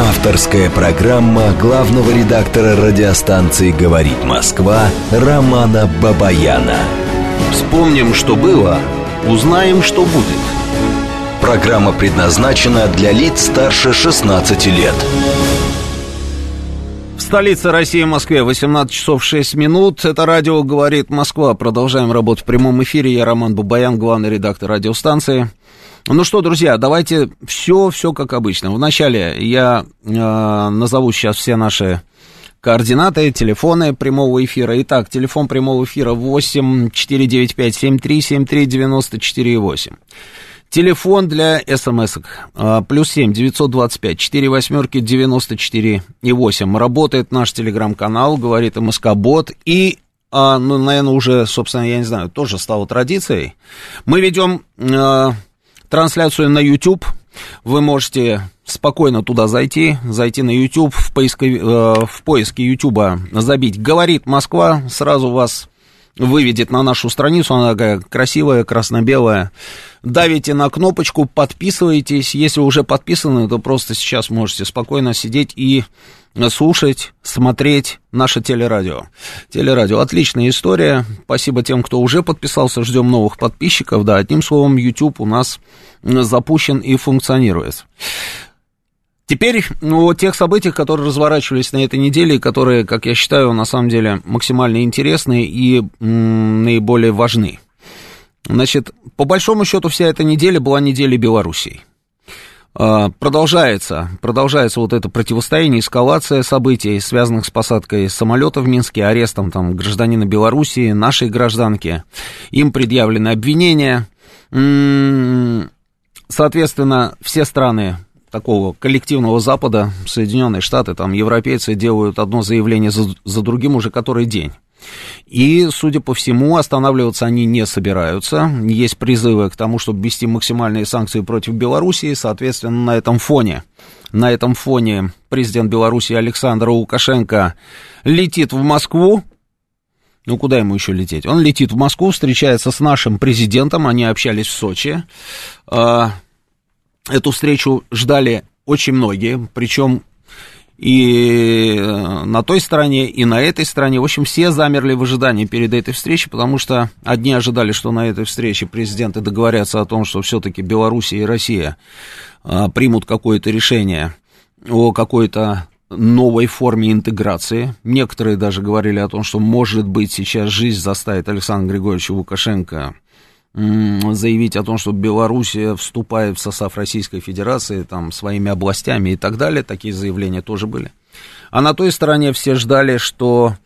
Авторская программа главного редактора радиостанции «Говорит Москва» Романа Бабаяна. Вспомним, что было, узнаем, что будет. Программа предназначена для лиц старше 16 лет. В столице России, Москве, 18 часов 6 минут. Это радио «Говорит Москва». Продолжаем работу в прямом эфире. Я Роман Бабаян, главный редактор радиостанции. Ну что, друзья, давайте все, все как обычно. Вначале я э, назову сейчас все наши координаты, телефоны прямого эфира. Итак, телефон прямого эфира 8 495 73 73 94 8. Телефон для смс а, плюс семь девятьсот двадцать пять четыре восьмерки девяносто четыре и восемь. Работает наш телеграм-канал, говорит МСК Бот. И, а, ну, наверное, уже, собственно, я не знаю, тоже стало традицией. Мы ведем а, трансляцию на YouTube. Вы можете спокойно туда зайти, зайти на YouTube, в, поискови, э, в поиске YouTube забить «Говорит Москва», сразу вас выведет на нашу страницу, она такая красивая, красно-белая. Давите на кнопочку, подписывайтесь. Если уже подписаны, то просто сейчас можете спокойно сидеть и слушать, смотреть наше телерадио. Телерадио, отличная история. Спасибо тем, кто уже подписался. Ждем новых подписчиков. Да, одним словом, YouTube у нас запущен и функционирует. Теперь о тех событиях, которые разворачивались на этой неделе, которые, как я считаю, на самом деле максимально интересны и наиболее важны. Значит, по большому счету, вся эта неделя была неделей Белоруссии. А, продолжается, продолжается вот это противостояние, эскалация событий, связанных с посадкой самолета в Минске, арестом там гражданина Белоруссии, нашей гражданки. Им предъявлены обвинения. Соответственно, все страны такого коллективного Запада, Соединенные Штаты, там европейцы делают одно заявление за, за другим уже который день. И, судя по всему, останавливаться они не собираются. Есть призывы к тому, чтобы ввести максимальные санкции против Белоруссии. Соответственно, на этом фоне, на этом фоне президент Беларуси Александр Лукашенко летит в Москву. Ну, куда ему еще лететь? Он летит в Москву, встречается с нашим президентом, они общались в Сочи. А, Эту встречу ждали очень многие, причем и э, на той стороне, и на этой стороне. В общем, все замерли в ожидании перед этой встречей, потому что одни ожидали, что на этой встрече президенты договорятся о том, что все-таки Белоруссия и Россия а, примут какое-то решение о какой-то новой форме интеграции. Некоторые даже говорили о том, что, может быть, сейчас жизнь заставит Александра Григорьевича Лукашенко заявить о том, что Белоруссия вступает в состав Российской Федерации там, своими областями и так далее. Такие заявления тоже были. А на той стороне все ждали, что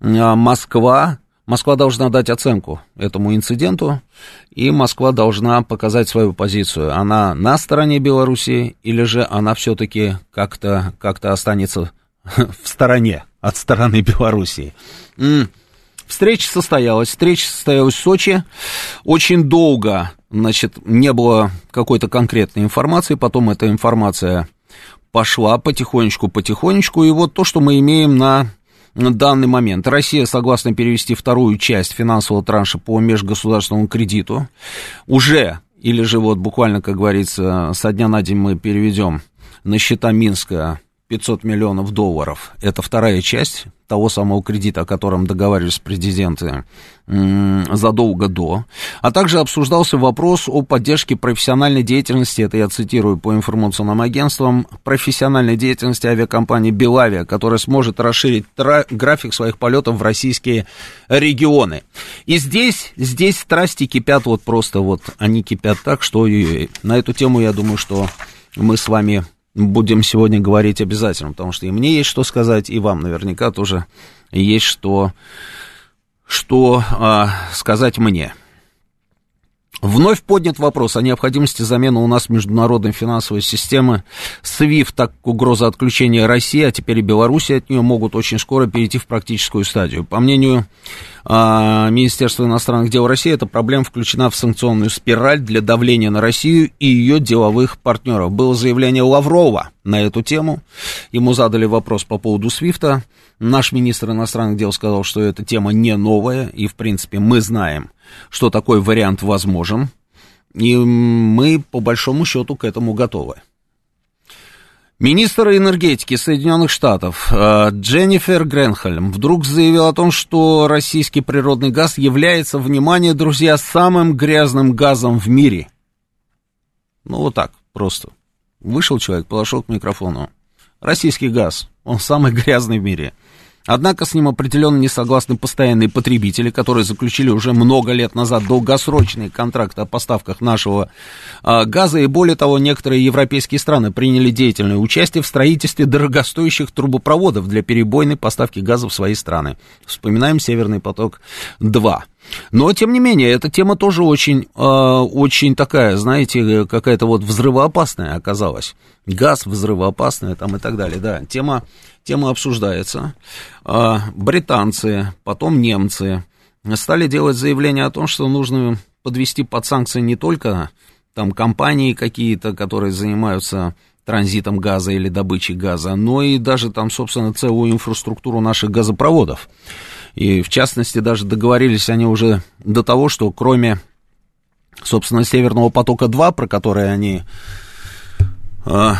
а, Москва, Москва должна дать оценку этому инциденту, и Москва должна показать свою позицию. Она на стороне Белоруссии, или же она все-таки как-то как останется в стороне от стороны Белоруссии. Встреча состоялась. Встреча состоялась в Сочи. Очень долго, значит, не было какой-то конкретной информации. Потом эта информация пошла потихонечку-потихонечку. И вот то, что мы имеем на данный момент. Россия согласна перевести вторую часть финансового транша по межгосударственному кредиту. Уже, или же вот буквально, как говорится, со дня на день мы переведем на счета Минска 500 миллионов долларов. Это вторая часть того самого кредита, о котором договаривались президенты задолго до. А также обсуждался вопрос о поддержке профессиональной деятельности, это я цитирую по информационным агентствам, профессиональной деятельности авиакомпании «Белавия», которая сможет расширить график своих полетов в российские регионы. И здесь, здесь страсти кипят вот просто вот, они кипят так, что на эту тему, я думаю, что мы с вами будем сегодня говорить обязательно, потому что и мне есть что сказать, и вам наверняка тоже есть что, что а, сказать мне. Вновь поднят вопрос о необходимости замены у нас международной финансовой системы SWIFT, так как угроза отключения России, а теперь и Беларуси от нее могут очень скоро перейти в практическую стадию. По мнению Министерства иностранных дел России, эта проблема включена в санкционную спираль для давления на Россию и ее деловых партнеров. Было заявление Лаврова на эту тему. Ему задали вопрос по поводу Свифта. Наш министр иностранных дел сказал, что эта тема не новая, и, в принципе, мы знаем, что такой вариант возможен, и мы, по большому счету, к этому готовы. Министр энергетики Соединенных Штатов э, Дженнифер Гренхельм вдруг заявил о том, что российский природный газ является, внимание, друзья, самым грязным газом в мире. Ну, вот так, просто. Вышел человек, подошел к микрофону. Российский газ, он самый грязный в мире. Однако с ним определенно не согласны постоянные потребители, которые заключили уже много лет назад долгосрочные контракты о поставках нашего а, газа. И более того, некоторые европейские страны приняли деятельное участие в строительстве дорогостоящих трубопроводов для перебойной поставки газа в свои страны. Вспоминаем «Северный поток-2». Но, тем не менее, эта тема тоже очень, э, очень такая, знаете, какая-то вот взрывоопасная оказалась. Газ взрывоопасный там и так далее, да. Тема, тема обсуждается. Э, британцы, потом немцы стали делать заявление о том, что нужно подвести под санкции не только там компании какие-то, которые занимаются транзитом газа или добычей газа, но и даже там, собственно, целую инфраструктуру наших газопроводов. И, в частности, даже договорились они уже до того, что кроме, собственно, Северного потока-2, про который они, э,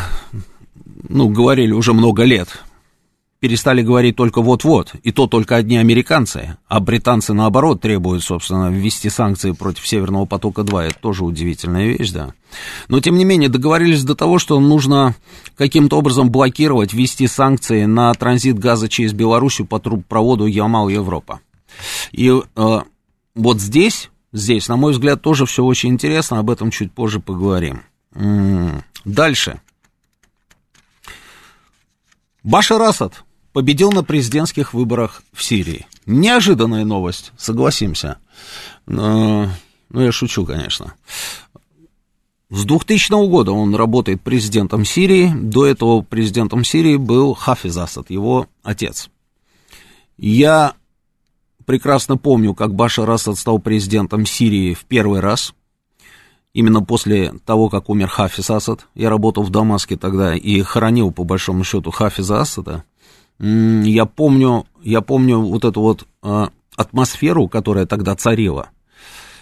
ну, говорили уже много лет, перестали говорить только вот-вот, и то только одни американцы, а британцы, наоборот, требуют, собственно, ввести санкции против Северного потока-2. Это тоже удивительная вещь, да. Но, тем не менее, договорились до того, что нужно каким-то образом блокировать, ввести санкции на транзит газа через Белоруссию по трубопроводу Ямал-Европа. И э, вот здесь, здесь, на мой взгляд, тоже все очень интересно, об этом чуть позже поговорим. М-м-м. Дальше. Башар Асад победил на президентских выборах в Сирии. Неожиданная новость, согласимся. Но, ну, я шучу, конечно. С 2000 года он работает президентом Сирии. До этого президентом Сирии был Хафиз Асад, его отец. Я прекрасно помню, как Башар Асад стал президентом Сирии в первый раз. Именно после того, как умер Хафиз Асад. Я работал в Дамаске тогда и хоронил, по большому счету, Хафиза Асада я помню, я помню вот эту вот э, атмосферу, которая тогда царила.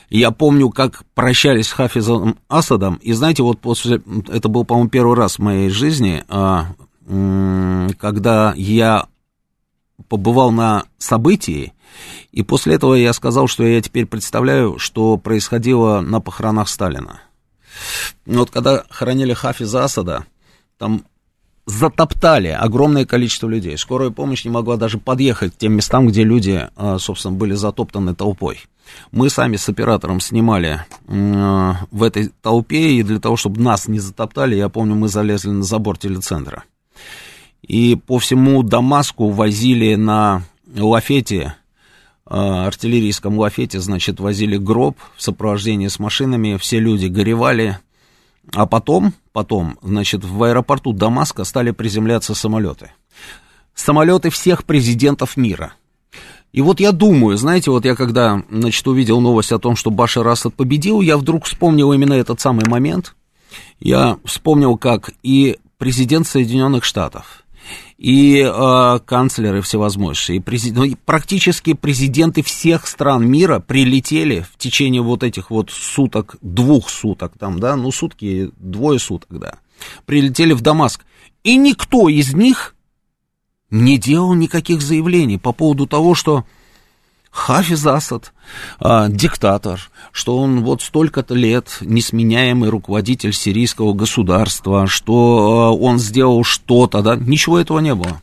Я помню, как прощались с Хафизом Асадом, и знаете, вот после, это был, по-моему, первый раз в моей жизни, э, когда я побывал на событии, и после этого я сказал, что я теперь представляю, что происходило на похоронах Сталина. Вот когда хоронили Хафиза Асада, там затоптали огромное количество людей. Скорая помощь не могла даже подъехать к тем местам, где люди, а, собственно, были затоптаны толпой. Мы сами с оператором снимали в этой толпе, и для того, чтобы нас не затоптали, я помню, мы залезли на забор телецентра. И по всему Дамаску возили на лафете, а, артиллерийском лафете, значит, возили гроб в сопровождении с машинами, все люди горевали, а потом, потом, значит, в аэропорту Дамаска стали приземляться самолеты. Самолеты всех президентов мира. И вот я думаю, знаете, вот я когда, значит, увидел новость о том, что Башар Асад победил, я вдруг вспомнил именно этот самый момент. Я вспомнил, как и президент Соединенных Штатов, и э, канцлеры всевозможные, и, презид... ну, и практически президенты всех стран мира прилетели в течение вот этих вот суток, двух суток там, да, ну сутки, двое суток, да, прилетели в Дамаск. И никто из них не делал никаких заявлений по поводу того, что Хафиз Асад, а, диктатор, что он вот столько-то лет несменяемый руководитель сирийского государства, что а, он сделал что-то, да, ничего этого не было.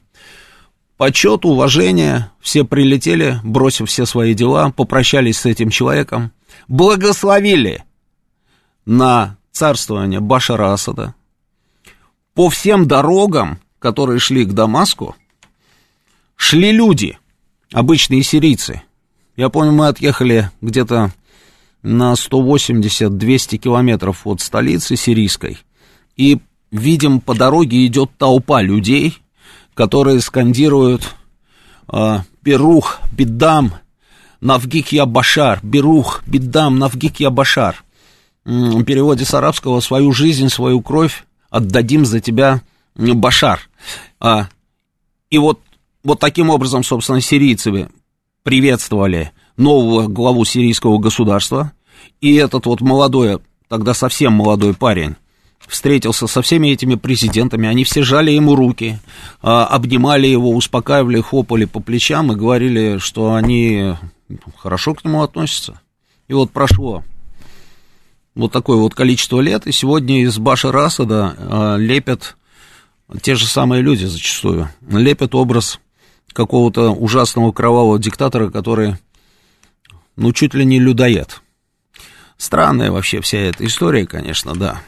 Почет, уважение, все прилетели, бросив все свои дела, попрощались с этим человеком, благословили на царствование Башара Асада. По всем дорогам, которые шли к Дамаску, шли люди, обычные сирийцы, я помню, мы отъехали где-то на 180-200 километров от столицы сирийской, и видим, по дороге идет толпа людей, которые скандируют э, «Берух, бедам, навгик я башар, берух, бедам, навгик я башар». В переводе с арабского «свою жизнь, свою кровь отдадим за тебя, башар». А, и вот, вот таким образом, собственно, сирийцы приветствовали нового главу сирийского государства, и этот вот молодой, тогда совсем молодой парень, встретился со всеми этими президентами, они все жали ему руки, а, обнимали его, успокаивали, хлопали по плечам и говорили, что они хорошо к нему относятся. И вот прошло вот такое вот количество лет, и сегодня из Башара Асада а, лепят те же самые люди зачастую, лепят образ какого-то ужасного кровавого диктатора, который, ну, чуть ли не людоед. Странная вообще вся эта история, конечно, да.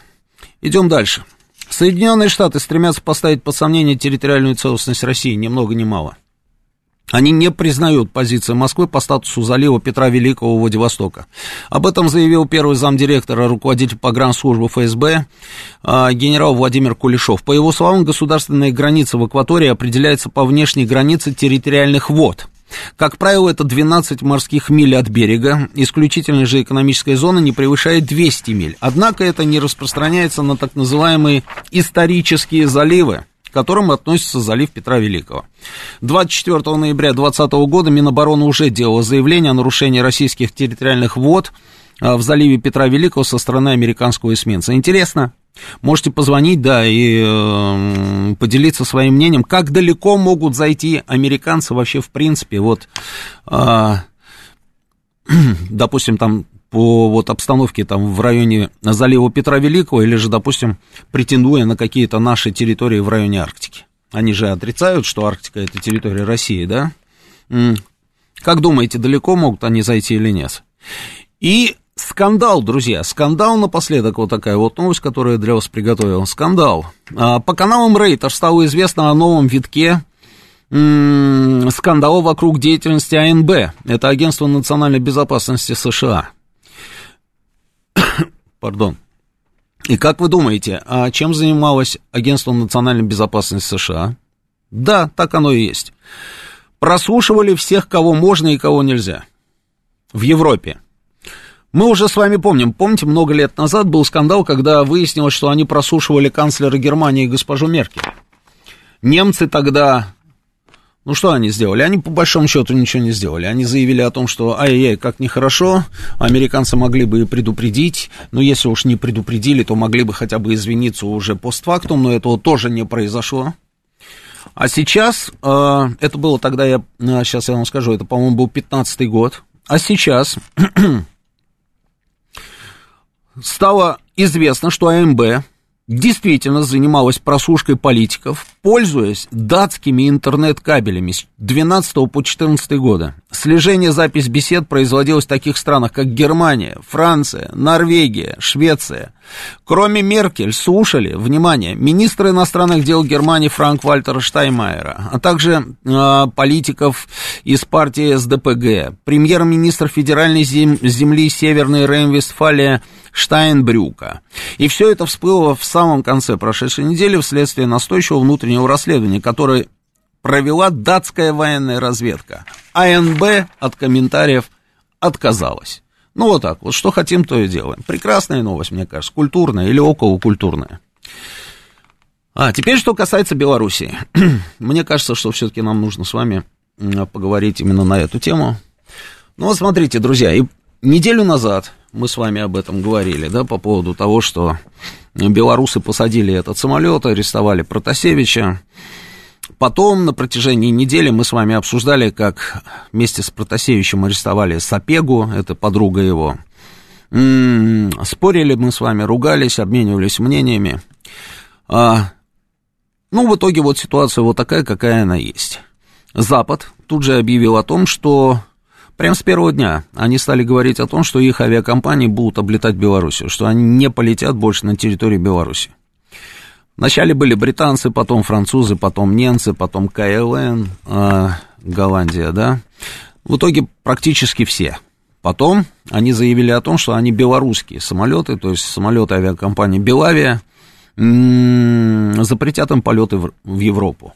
Идем дальше. Соединенные Штаты стремятся поставить под сомнение территориальную целостность России, ни много ни мало. Они не признают позиции Москвы по статусу залива Петра Великого Владивостока. Об этом заявил первый замдиректора, руководитель погранслужбы ФСБ, а, генерал Владимир Кулешов. По его словам, государственные границы в акватории определяются по внешней границе территориальных вод. Как правило, это 12 морских миль от берега, исключительная же экономическая зона не превышает 200 миль. Однако это не распространяется на так называемые исторические заливы, к которым относится залив Петра Великого. 24 ноября 2020 года Минобороны уже делало заявление о нарушении российских территориальных вод а, в заливе Петра Великого со стороны американского эсминца. Интересно? Можете позвонить, да, и э, поделиться своим мнением, как далеко могут зайти американцы вообще в принципе, вот, э, допустим, там по вот обстановке там в районе залива Петра Великого или же, допустим, претендуя на какие-то наши территории в районе Арктики. Они же отрицают, что Арктика это территория России, да? Как думаете, далеко могут они зайти или нет? И скандал, друзья, скандал напоследок, вот такая вот новость, которую я для вас приготовил. Скандал. А, по каналам Рейтер стало известно о новом витке скандала вокруг деятельности АНБ. Это Агентство национальной безопасности США. Пардон. И как вы думаете, а чем занималось Агентство национальной безопасности США? Да, так оно и есть. Прослушивали всех, кого можно и кого нельзя. В Европе. Мы уже с вами помним, помните, много лет назад был скандал, когда выяснилось, что они прослушивали канцлера Германии госпожу Меркель. Немцы тогда ну что они сделали? Они по большому счету ничего не сделали. Они заявили о том, что ай-яй, как нехорошо, американцы могли бы и предупредить, но если уж не предупредили, то могли бы хотя бы извиниться уже постфактум, но этого тоже не произошло. А сейчас, э, это было тогда, я, э, сейчас я вам скажу, это, по-моему, был 15-й год, а сейчас стало известно, что АМБ действительно занималась прослушкой политиков, пользуясь датскими интернет-кабелями с 12 по 14 года. Слежение запись бесед производилось в таких странах, как Германия, Франция, Норвегия, Швеция. Кроме Меркель слушали, внимание, министра иностранных дел Германии Франк Вальтера Штайнмайера, а также э, политиков из партии СДПГ, премьер-министр федеральной зем- земли Северной Рейн-Вестфалия Штайнбрюка. И все это всплыло в самом конце прошедшей недели вследствие настойчивого внутреннего расследования, которое провела датская военная разведка. АНБ от комментариев отказалась. Ну вот так, вот что хотим, то и делаем. Прекрасная новость, мне кажется, культурная или околокультурная. А теперь, что касается Белоруссии. мне кажется, что все-таки нам нужно с вами поговорить именно на эту тему. Ну вот смотрите, друзья, и неделю назад мы с вами об этом говорили, да, по поводу того, что белорусы посадили этот самолет, арестовали Протасевича. Потом на протяжении недели мы с вами обсуждали, как вместе с Протасевичем арестовали Сапегу, это подруга его. М-м, спорили мы с вами, ругались, обменивались мнениями. А, ну, в итоге вот ситуация вот такая, какая она есть. Запад тут же объявил о том, что Прямо с первого дня они стали говорить о том, что их авиакомпании будут облетать Белоруссию, что они не полетят больше на территорию Беларуси. Вначале были британцы, потом французы, потом немцы, потом КЛН, э, Голландия, да. В итоге практически все. Потом они заявили о том, что они белорусские самолеты, то есть самолеты авиакомпании Белавия, запретят им полеты в, в Европу.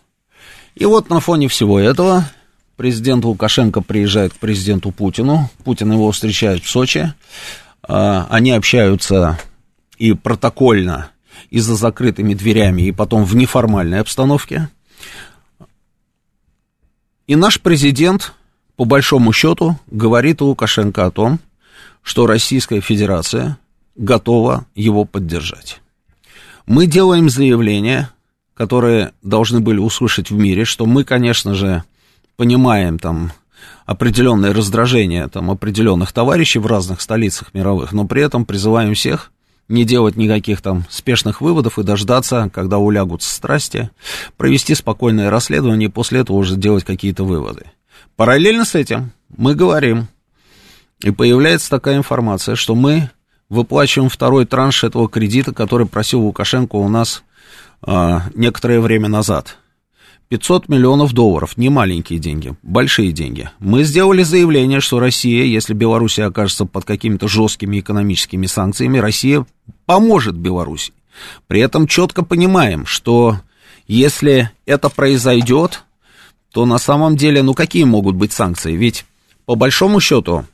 И вот на фоне всего этого Президент Лукашенко приезжает к президенту Путину. Путин его встречает в Сочи. А, они общаются и протокольно, и за закрытыми дверями, и потом в неформальной обстановке. И наш президент, по большому счету, говорит Лукашенко о том, что Российская Федерация готова его поддержать. Мы делаем заявления, которые должны были услышать в мире, что мы, конечно же, понимаем там определенное раздражение там, определенных товарищей в разных столицах мировых, но при этом призываем всех не делать никаких там спешных выводов и дождаться, когда улягутся страсти, провести спокойное расследование и после этого уже делать какие-то выводы. Параллельно с этим мы говорим, и появляется такая информация, что мы выплачиваем второй транш этого кредита, который просил Лукашенко у нас а, некоторое время назад. 500 миллионов долларов, не маленькие деньги, большие деньги. Мы сделали заявление, что Россия, если Белоруссия окажется под какими-то жесткими экономическими санкциями, Россия поможет Беларуси. При этом четко понимаем, что если это произойдет, то на самом деле, ну какие могут быть санкции? Ведь по большому счету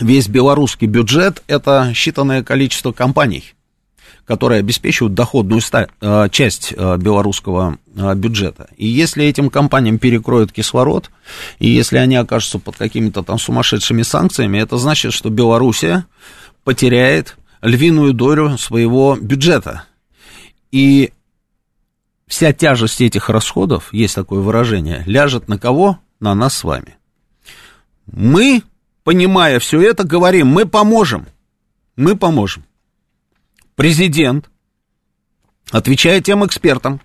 весь белорусский бюджет это считанное количество компаний, которые обеспечивают доходную э, часть э, белорусского э, бюджета. И если этим компаниям перекроют кислород, и если они окажутся под какими-то там сумасшедшими санкциями, это значит, что Белоруссия потеряет львиную долю своего бюджета. И вся тяжесть этих расходов, есть такое выражение, ляжет на кого? На нас с вами. Мы, понимая все это, говорим, мы поможем. Мы поможем. Президент, отвечая тем экспертам,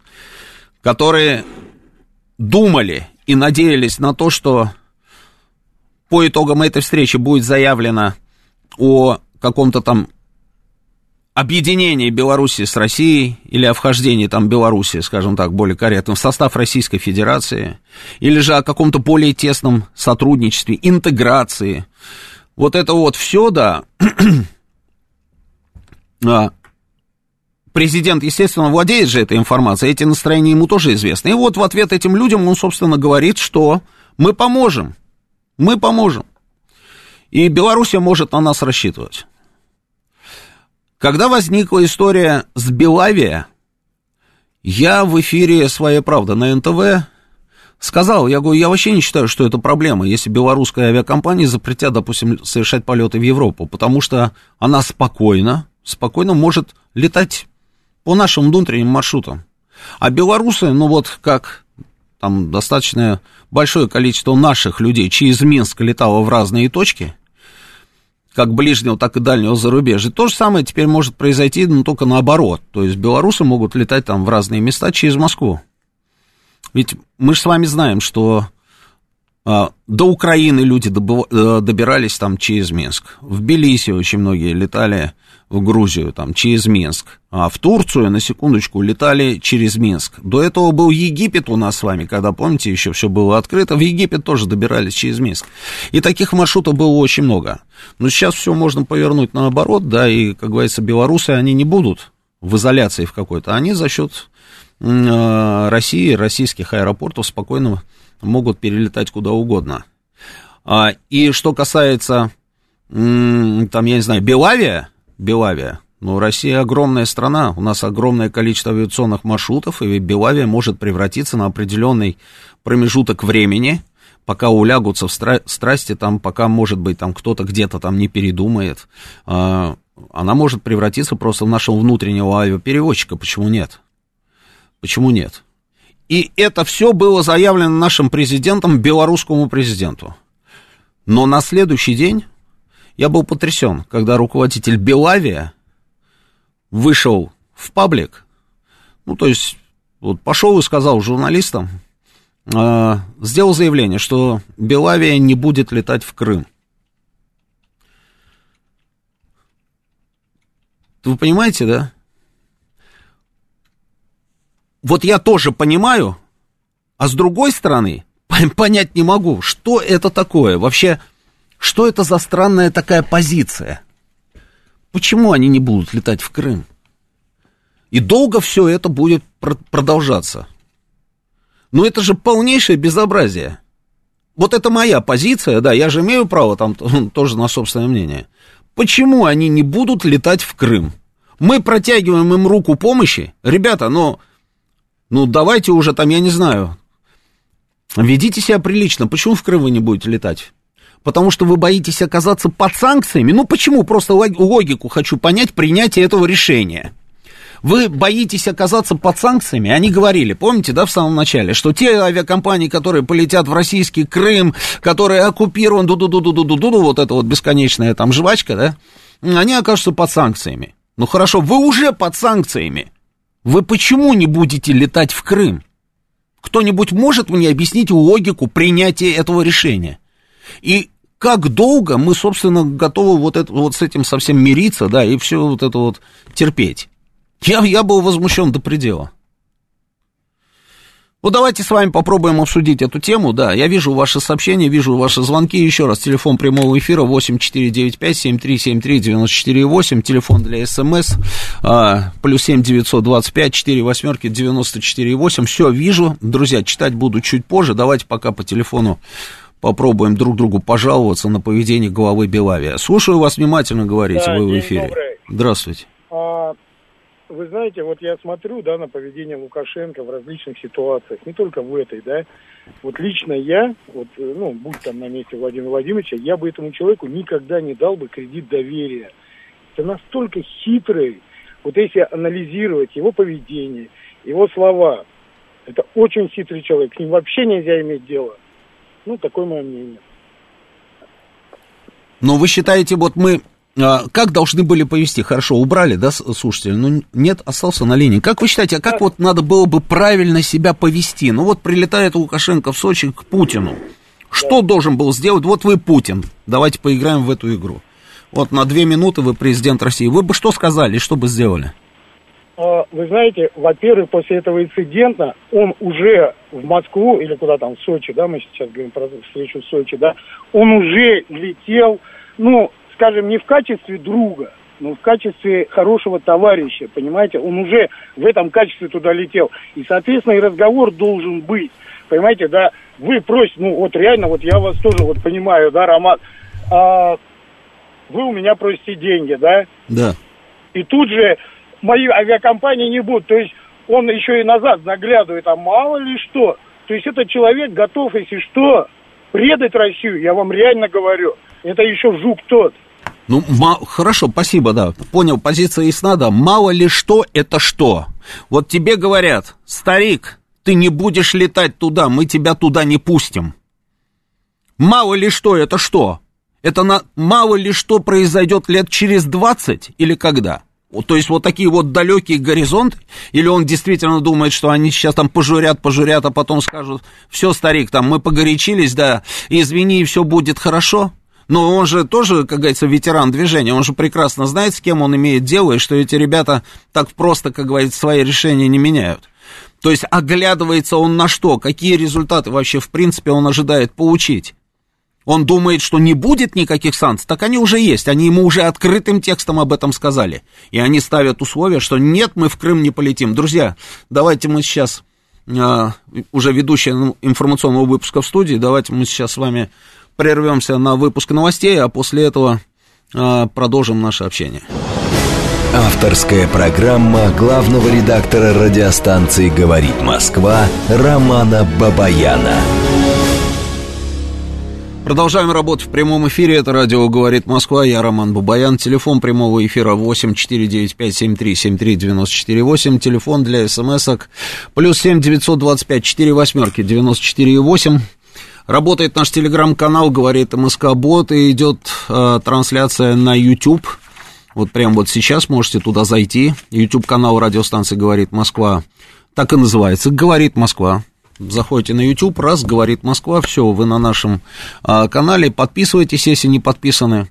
которые думали и надеялись на то, что по итогам этой встречи будет заявлено о каком-то там объединении Беларуси с Россией или о вхождении там Беларуси, скажем так, более корректно, в состав Российской Федерации, или же о каком-то более тесном сотрудничестве, интеграции. Вот это вот все, да, а, президент, естественно, владеет же этой информацией, эти настроения ему тоже известны. И вот в ответ этим людям он, собственно, говорит, что мы поможем, мы поможем. И Белоруссия может на нас рассчитывать. Когда возникла история с Белавия, я в эфире «Своя правда» на НТВ сказал, я говорю, я вообще не считаю, что это проблема, если белорусская авиакомпания запретят, допустим, совершать полеты в Европу, потому что она спокойно, спокойно может летать по нашим внутренним маршрутам. А белорусы, ну вот как там достаточно большое количество наших людей через Минск летало в разные точки – как ближнего, так и дальнего зарубежья. То же самое теперь может произойти, но только наоборот. То есть белорусы могут летать там в разные места через Москву. Ведь мы же с вами знаем, что до Украины люди э, добирались там через Минск. В Тбилиси очень многие летали в Грузию, там, через Минск. А в Турцию, на секундочку, летали через Минск. До этого был Египет у нас с вами, когда, помните, еще все было открыто. В Египет тоже добирались через Минск. И таких маршрутов было очень много. Но сейчас все можно повернуть наоборот, да, и, как говорится, белорусы, они не будут в изоляции в какой-то. Они за счет э, России, российских аэропортов спокойно могут перелетать куда угодно. А, и что касается, там, я не знаю, Белавия, Белавия. Ну, Россия огромная страна, у нас огромное количество авиационных маршрутов, и Белавия может превратиться на определенный промежуток времени, пока улягутся в стра- страсти, там, пока, может быть, там кто-то где-то там не передумает, э, она может превратиться просто в нашего внутреннего авиаперевозчика. Почему нет? Почему нет? И это все было заявлено нашим президентом, белорусскому президенту. Но на следующий день я был потрясен, когда руководитель Белавия вышел в паблик, ну, то есть, вот пошел и сказал журналистам, э, сделал заявление, что Белавия не будет летать в Крым. Вы понимаете, да? Вот я тоже понимаю, а с другой стороны, понять не могу, что это такое. Вообще, что это за странная такая позиция? Почему они не будут летать в Крым? И долго все это будет продолжаться. Но это же полнейшее безобразие. Вот это моя позиция, да, я же имею право там тоже на собственное мнение. Почему они не будут летать в Крым? Мы протягиваем им руку помощи. Ребята, ну, ну давайте уже там, я не знаю, ведите себя прилично. Почему в Крым вы не будете летать? потому что вы боитесь оказаться под санкциями. Ну почему? Просто логику хочу понять принятие этого решения. Вы боитесь оказаться под санкциями? Они говорили, помните, да, в самом начале, что те авиакомпании, которые полетят в российский Крым, которые оккупирован, ду-ду-ду-ду-ду-ду, вот это вот бесконечная там жвачка, да, они окажутся под санкциями. Ну хорошо, вы уже под санкциями. Вы почему не будете летать в Крым? Кто-нибудь может мне объяснить логику принятия этого решения? И как долго мы, собственно, готовы вот, это, вот с этим совсем мириться, да, и все вот это вот терпеть? Я, я был возмущен до предела. Ну, давайте с вами попробуем обсудить эту тему, да, я вижу ваши сообщения, вижу ваши звонки, еще раз, телефон прямого эфира 8495-7373-94-8, телефон для СМС, а, плюс 7 925 4 восьмерки 94-8, все, вижу, друзья, читать буду чуть позже, давайте пока по телефону попробуем друг другу пожаловаться на поведение главы Белавия. Слушаю вас внимательно, говорите, да, вы в эфире. Добрый. Здравствуйте. А, вы знаете, вот я смотрю, да, на поведение Лукашенко в различных ситуациях, не только в этой, да. Вот лично я, вот, э, ну, будь там на месте Владимира Владимировича, я бы этому человеку никогда не дал бы кредит доверия. Это настолько хитрый, вот если анализировать его поведение, его слова, это очень хитрый человек, с ним вообще нельзя иметь дело. Ну, такое мое мнение. Но вы считаете, вот мы как должны были повести? Хорошо, убрали, да, слушатели? Ну, нет, остался на линии. Как вы считаете, а как вот надо было бы правильно себя повести? Ну, вот прилетает Лукашенко в Сочи к Путину. Что должен был сделать? Вот вы Путин. Давайте поиграем в эту игру. Вот на две минуты вы президент России. Вы бы что сказали, что бы сделали? А, вы знаете, во-первых, после этого инцидента он уже в Москву или куда там, в Сочи, да, мы сейчас говорим про встречу в Сочи, да, он уже летел, ну, скажем, не в качестве друга, но в качестве хорошего товарища, понимаете, он уже в этом качестве туда летел. И, соответственно, и разговор должен быть. Понимаете, да, вы просите, ну вот реально, вот я вас тоже вот понимаю, да, Роман, а, вы у меня просите деньги, да? Да. И тут же мои авиакомпании не будут. То есть он еще и назад заглядывает, а мало ли что. То есть этот человек готов, если что, предать Россию, я вам реально говорю. Это еще жук тот. Ну, хорошо, спасибо, да. Понял, позиция ясна, да. Мало ли что, это что. Вот тебе говорят, старик, ты не будешь летать туда, мы тебя туда не пустим. Мало ли что, это что? Это на, мало ли что произойдет лет через 20 или когда? То есть вот такие вот далекие горизонты, или он действительно думает, что они сейчас там пожурят, пожурят, а потом скажут, все, старик, там мы погорячились, да, извини, все будет хорошо. Но он же тоже, как говорится, ветеран движения, он же прекрасно знает, с кем он имеет дело, и что эти ребята так просто, как говорится, свои решения не меняют. То есть оглядывается он на что, какие результаты вообще в принципе он ожидает получить. Он думает, что не будет никаких санкций, так они уже есть, они ему уже открытым текстом об этом сказали. И они ставят условия, что нет, мы в Крым не полетим. Друзья, давайте мы сейчас, э, уже ведущие ну, информационного выпуска в студии, давайте мы сейчас с вами прервемся на выпуск новостей, а после этого э, продолжим наше общение. Авторская программа главного редактора радиостанции «Говорит Москва» Романа Бабаяна. Продолжаем работать в прямом эфире. Это радио «Говорит Москва». Я Роман Бабаян. Телефон прямого эфира 8 495 73 73 94 8. Телефон для смс-ок плюс 7 925 4 восьмерки 94 8. Работает наш телеграм-канал «Говорит МСК Бот» и идет э, трансляция на YouTube. Вот прямо вот сейчас можете туда зайти. YouTube-канал радиостанции «Говорит Москва». Так и называется «Говорит Москва». Заходите на YouTube, раз, говорит Москва, все, вы на нашем а, канале, подписывайтесь, если не подписаны.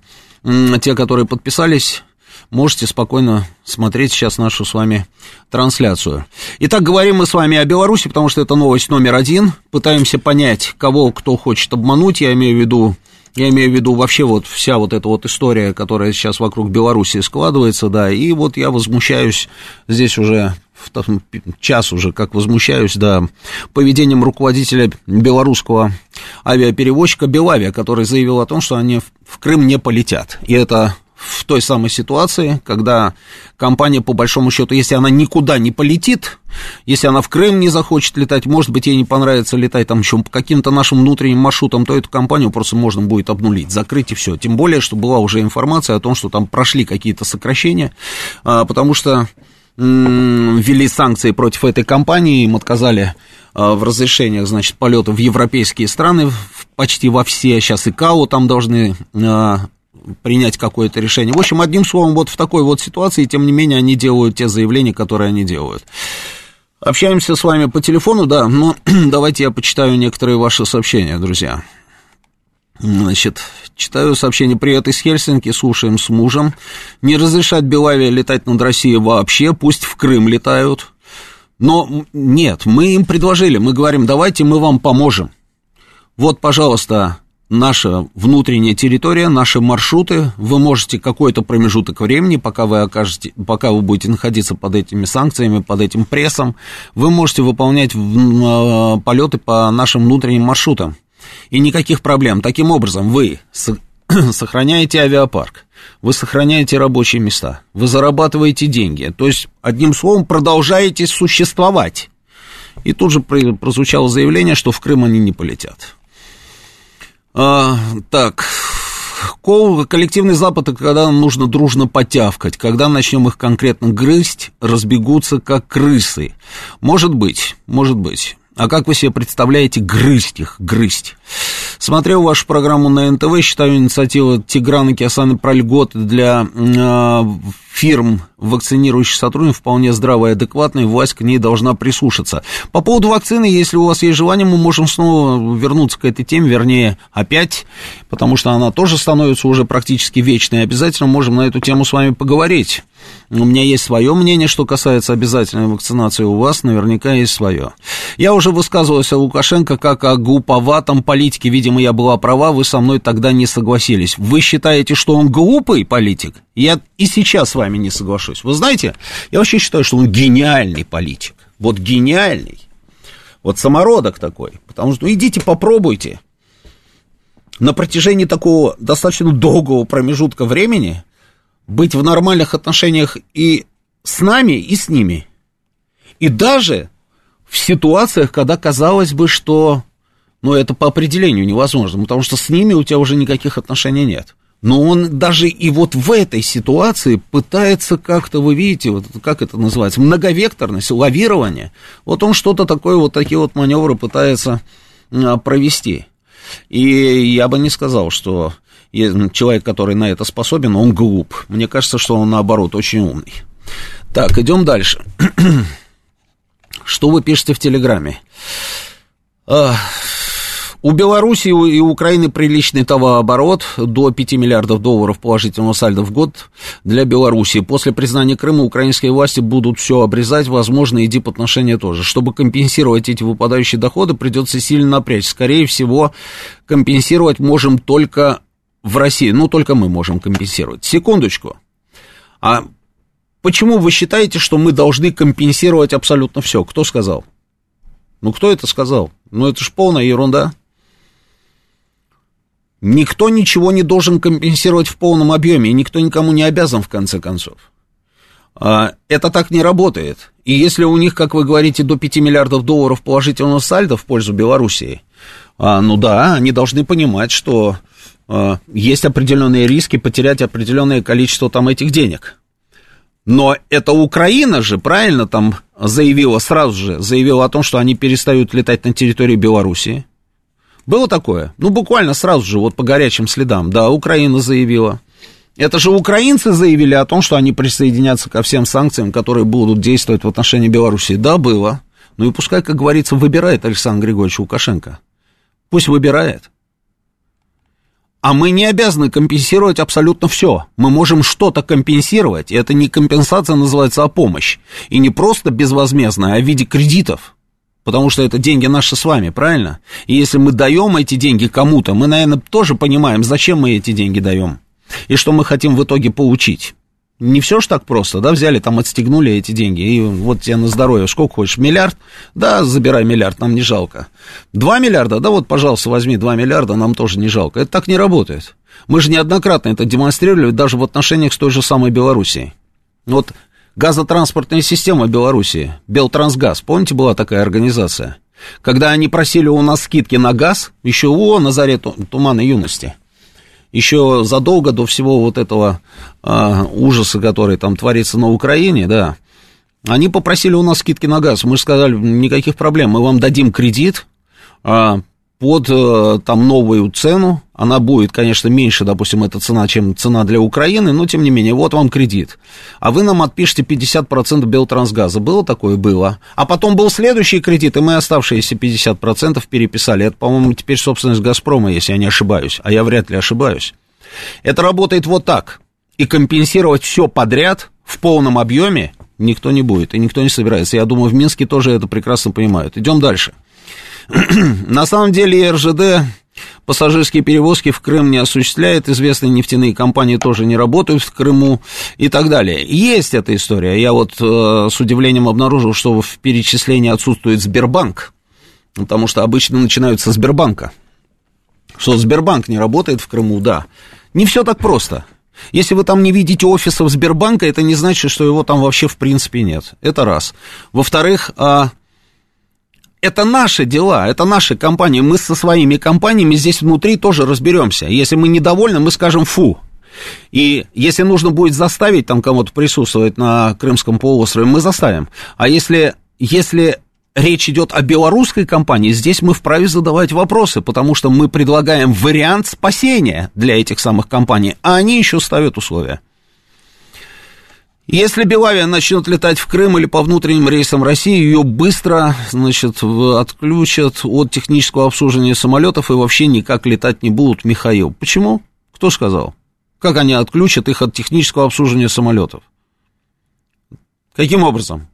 Те, которые подписались, можете спокойно смотреть сейчас нашу с вами трансляцию. Итак, говорим мы с вами о Беларуси, потому что это новость номер один. Пытаемся понять, кого кто хочет обмануть, я имею в виду я имею в виду вообще вот вся вот эта вот история, которая сейчас вокруг Беларуси складывается, да, и вот я возмущаюсь здесь уже час уже как возмущаюсь, да, поведением руководителя белорусского авиаперевозчика Белавия, который заявил о том, что они в Крым не полетят. И это в той самой ситуации, когда компания, по большому счету, если она никуда не полетит, если она в Крым не захочет летать, может быть, ей не понравится летать там еще по каким-то нашим внутренним маршрутам, то эту компанию просто можно будет обнулить, закрыть и все. Тем более, что была уже информация о том, что там прошли какие-то сокращения, а, потому что ввели санкции против этой компании, им отказали в разрешениях, значит, полета в европейские страны, почти во все, сейчас и КАУ там должны принять какое-то решение. В общем, одним словом, вот в такой вот ситуации, тем не менее, они делают те заявления, которые они делают. Общаемся с вами по телефону, да, но давайте я почитаю некоторые ваши сообщения, друзья. Значит, читаю сообщение «Привет из Хельсинки, слушаем с мужем. Не разрешать Белавия летать над Россией вообще, пусть в Крым летают. Но нет, мы им предложили, мы говорим, давайте мы вам поможем. Вот, пожалуйста, наша внутренняя территория, наши маршруты, вы можете какой-то промежуток времени, пока вы окажете, пока вы будете находиться под этими санкциями, под этим прессом, вы можете выполнять а, полеты по нашим внутренним маршрутам. И никаких проблем. Таким образом, вы сохраняете авиапарк, вы сохраняете рабочие места, вы зарабатываете деньги. То есть, одним словом, продолжаете существовать. И тут же прозвучало заявление, что в Крым они не полетят. А, так, коллективный Запад, когда нам нужно дружно потявкать, когда начнем их конкретно грызть, разбегутся как крысы. Может быть, может быть. А как вы себе представляете грызть их, грызть? Смотрел вашу программу на НТВ, считаю инициативу Тиграна Киасаны про льготы для э, фирм, вакцинирующих сотрудников, вполне здравая и адекватная, власть к ней должна прислушаться. По поводу вакцины, если у вас есть желание, мы можем снова вернуться к этой теме, вернее, опять, потому что она тоже становится уже практически вечной, обязательно можем на эту тему с вами поговорить. У меня есть свое мнение, что касается обязательной вакцинации, у вас наверняка есть свое. Я уже высказывался о Лукашенко как о глуповатом политике, видимо, я была права, вы со мной тогда не согласились. Вы считаете, что он глупый политик? Я и сейчас с вами не соглашусь. Вы знаете, я вообще считаю, что он гениальный политик. Вот гениальный. Вот самородок такой. Потому что ну, идите попробуйте. На протяжении такого достаточно долгого промежутка времени быть в нормальных отношениях и с нами, и с ними. И даже в ситуациях, когда казалось бы, что ну, это по определению невозможно, потому что с ними у тебя уже никаких отношений нет. Но он даже и вот в этой ситуации пытается как-то, вы видите, вот как это называется, многовекторность, лавирование. Вот он что-то такое, вот такие вот маневры пытается а, провести. И я бы не сказал, что человек, который на это способен, он глуп. Мне кажется, что он, наоборот, очень умный. Так, идем дальше. Что вы пишете в Телеграме? У Беларуси и Украины приличный товарооборот, до 5 миллиардов долларов положительного сальда в год для Беларуси. После признания Крыма украинские власти будут все обрезать, возможно, и дипотношения тоже. Чтобы компенсировать эти выпадающие доходы, придется сильно напрячь. Скорее всего, компенсировать можем только в России. Ну, только мы можем компенсировать. Секундочку. А почему вы считаете, что мы должны компенсировать абсолютно все? Кто сказал? Ну, кто это сказал? Ну, это же полная ерунда. Никто ничего не должен компенсировать в полном объеме, и никто никому не обязан, в конце концов. А, это так не работает. И если у них, как вы говорите, до 5 миллиардов долларов положительного сальда в пользу Белоруссии, а, ну да, они должны понимать, что есть определенные риски потерять определенное количество там этих денег. Но это Украина же, правильно, там заявила, сразу же заявила о том, что они перестают летать на территории Белоруссии. Было такое? Ну, буквально сразу же, вот по горячим следам. Да, Украина заявила. Это же украинцы заявили о том, что они присоединятся ко всем санкциям, которые будут действовать в отношении Беларуси. Да, было. Ну и пускай, как говорится, выбирает Александр Григорьевич Лукашенко. Пусть выбирает. А мы не обязаны компенсировать абсолютно все. Мы можем что-то компенсировать. И это не компенсация называется, а помощь. И не просто безвозмездная, а в виде кредитов. Потому что это деньги наши с вами, правильно? И если мы даем эти деньги кому-то, мы, наверное, тоже понимаем, зачем мы эти деньги даем. И что мы хотим в итоге получить. Не все ж так просто, да, взяли, там отстегнули эти деньги, и вот тебе на здоровье, сколько хочешь, миллиард, да, забирай миллиард, нам не жалко. Два миллиарда, да, вот, пожалуйста, возьми два миллиарда, нам тоже не жалко. Это так не работает. Мы же неоднократно это демонстрировали даже в отношениях с той же самой Белоруссией. Вот газотранспортная система Белоруссии, Белтрансгаз, помните, была такая организация? Когда они просили у нас скидки на газ, еще о, на заре тумана юности, еще задолго до всего вот этого а, ужаса, который там творится на Украине, да, Они попросили у нас скидки на газ. Мы же сказали, никаких проблем, мы вам дадим кредит, а, под э, там новую цену. Она будет, конечно, меньше, допустим, эта цена, чем цена для Украины, но тем не менее, вот вам кредит. А вы нам отпишите 50% Белтрансгаза. Было такое? Было. А потом был следующий кредит, и мы оставшиеся 50% переписали. Это, по-моему, теперь собственность Газпрома, если я не ошибаюсь. А я вряд ли ошибаюсь. Это работает вот так. И компенсировать все подряд в полном объеме никто не будет, и никто не собирается. Я думаю, в Минске тоже это прекрасно понимают. Идем дальше. На самом деле РЖД пассажирские перевозки в Крым не осуществляет, известные нефтяные компании тоже не работают в Крыму и так далее. Есть эта история. Я вот э, с удивлением обнаружил, что в перечислении отсутствует Сбербанк, потому что обычно начинаются с Сбербанка. Что Сбербанк не работает в Крыму, да. Не все так просто. Если вы там не видите офисов Сбербанка, это не значит, что его там вообще в принципе нет. Это раз. Во-вторых, а это наши дела, это наши компании. Мы со своими компаниями здесь внутри тоже разберемся. Если мы недовольны, мы скажем фу. И если нужно будет заставить там кому-то присутствовать на Крымском полуострове, мы заставим. А если, если речь идет о белорусской компании, здесь мы вправе задавать вопросы, потому что мы предлагаем вариант спасения для этих самых компаний, а они еще ставят условия. Если Белавия начнет летать в Крым или по внутренним рейсам России, ее быстро, значит, отключат от технического обслуживания самолетов и вообще никак летать не будут, Михаил. Почему? Кто сказал? Как они отключат их от технического обслуживания самолетов? Каким образом?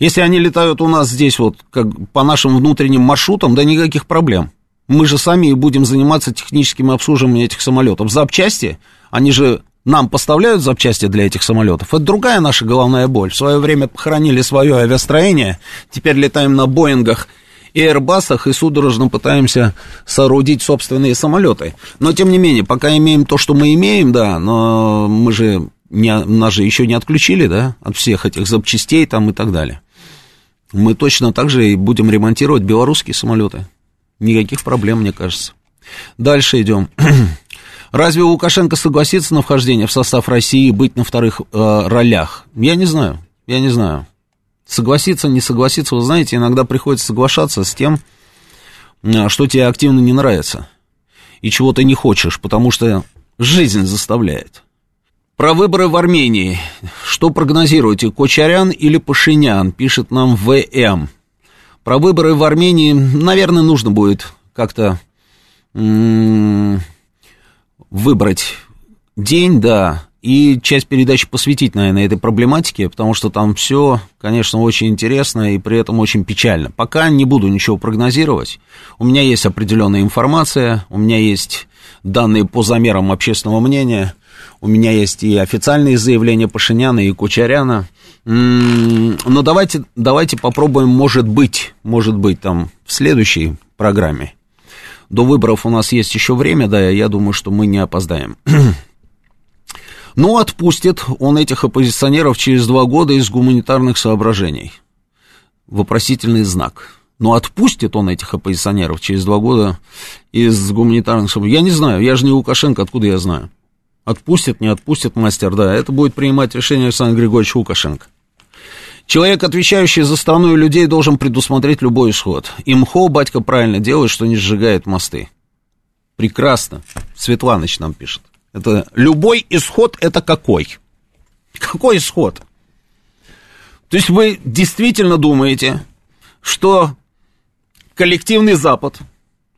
Если они летают у нас здесь вот как по нашим внутренним маршрутам, да никаких проблем. Мы же сами будем заниматься техническим обслуживанием этих самолетов. Запчасти, они же нам поставляют запчасти для этих самолетов. Это другая наша головная боль. В свое время похоронили свое авиастроение, теперь летаем на Боингах и Airbus'ах и судорожно пытаемся соорудить собственные самолеты. Но, тем не менее, пока имеем то, что мы имеем, да, но мы же, не, нас же еще не отключили, да, от всех этих запчастей там и так далее. Мы точно так же и будем ремонтировать белорусские самолеты. Никаких проблем, мне кажется. Дальше идем. Разве Лукашенко согласится на вхождение в состав России и быть на вторых э, ролях? Я не знаю, я не знаю. Согласиться, не согласиться, вы знаете, иногда приходится соглашаться с тем, э, что тебе активно не нравится и чего ты не хочешь, потому что жизнь заставляет. Про выборы в Армении. Что прогнозируете, Кочарян или Пашинян, пишет нам ВМ. Про выборы в Армении, наверное, нужно будет как-то выбрать день, да, и часть передачи посвятить, наверное, этой проблематике, потому что там все, конечно, очень интересно и при этом очень печально. Пока не буду ничего прогнозировать. У меня есть определенная информация, у меня есть данные по замерам общественного мнения, у меня есть и официальные заявления Пашиняна и Кучаряна. Но давайте, давайте попробуем, может быть, может быть, там в следующей программе до выборов у нас есть еще время, да, я думаю, что мы не опоздаем. Но отпустит он этих оппозиционеров через два года из гуманитарных соображений. Вопросительный знак. Но отпустит он этих оппозиционеров через два года из гуманитарных соображений. Я не знаю, я же не Лукашенко, откуда я знаю. Отпустит, не отпустит мастер, да, это будет принимать решение Александр Григорьевич Лукашенко. Человек, отвечающий за страну и людей, должен предусмотреть любой исход. И МХО, батька, правильно делает, что не сжигает мосты. Прекрасно. Светланыч нам пишет. Это любой исход это какой? Какой исход? То есть вы действительно думаете, что коллективный Запад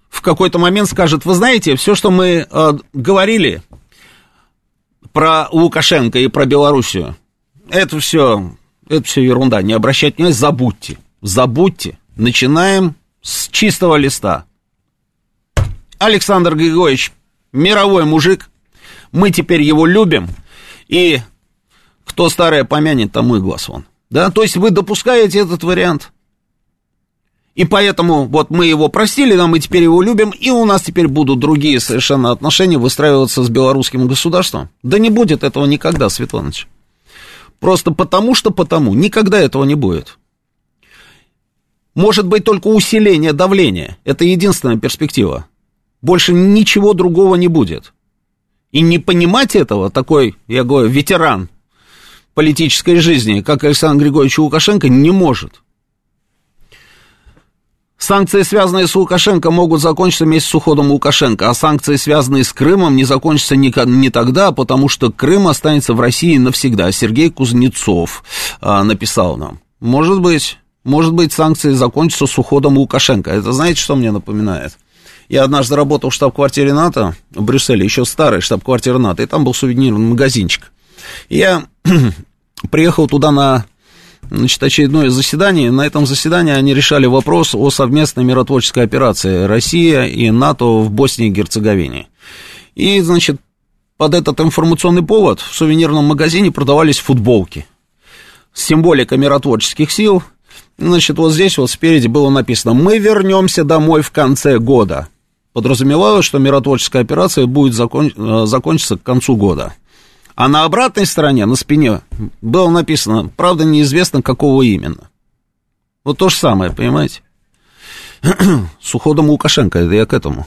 в какой-то момент скажет, вы знаете, все, что мы э, говорили про Лукашенко и про Белоруссию, это все это все ерунда, не обращайте внимания, забудьте. Забудьте. Начинаем с чистого листа. Александр Григорьевич, мировой мужик, мы теперь его любим, и кто старое помянет, тому и глаз вон. Да, то есть вы допускаете этот вариант. И поэтому вот мы его простили, да, мы теперь его любим, и у нас теперь будут другие совершенно отношения выстраиваться с белорусским государством. Да не будет этого никогда, Светланович. Просто потому, что потому. Никогда этого не будет. Может быть только усиление давления. Это единственная перспектива. Больше ничего другого не будет. И не понимать этого, такой, я говорю, ветеран политической жизни, как Александр Григорьевич Лукашенко, не может. Санкции, связанные с Лукашенко, могут закончиться вместе с уходом Лукашенко, а санкции, связанные с Крымом, не закончатся ни, не тогда, потому что Крым останется в России навсегда. Сергей Кузнецов а, написал нам. Может быть, может быть, санкции закончатся с уходом Лукашенко. Это знаете, что мне напоминает? Я однажды работал в штаб-квартире НАТО в Брюсселе, еще старый штаб-квартира НАТО, и там был сувенирный магазинчик. Я приехал туда на значит, очередное заседание. На этом заседании они решали вопрос о совместной миротворческой операции Россия и НАТО в Боснии и Герцеговине. И, значит, под этот информационный повод в сувенирном магазине продавались футболки с символикой миротворческих сил. Значит, вот здесь вот спереди было написано «Мы вернемся домой в конце года». Подразумевалось, что миротворческая операция будет закон... Э, закончиться к концу года. А на обратной стороне, на спине, было написано, правда, неизвестно, какого именно. Вот то же самое, понимаете? С уходом Лукашенко, это я к этому.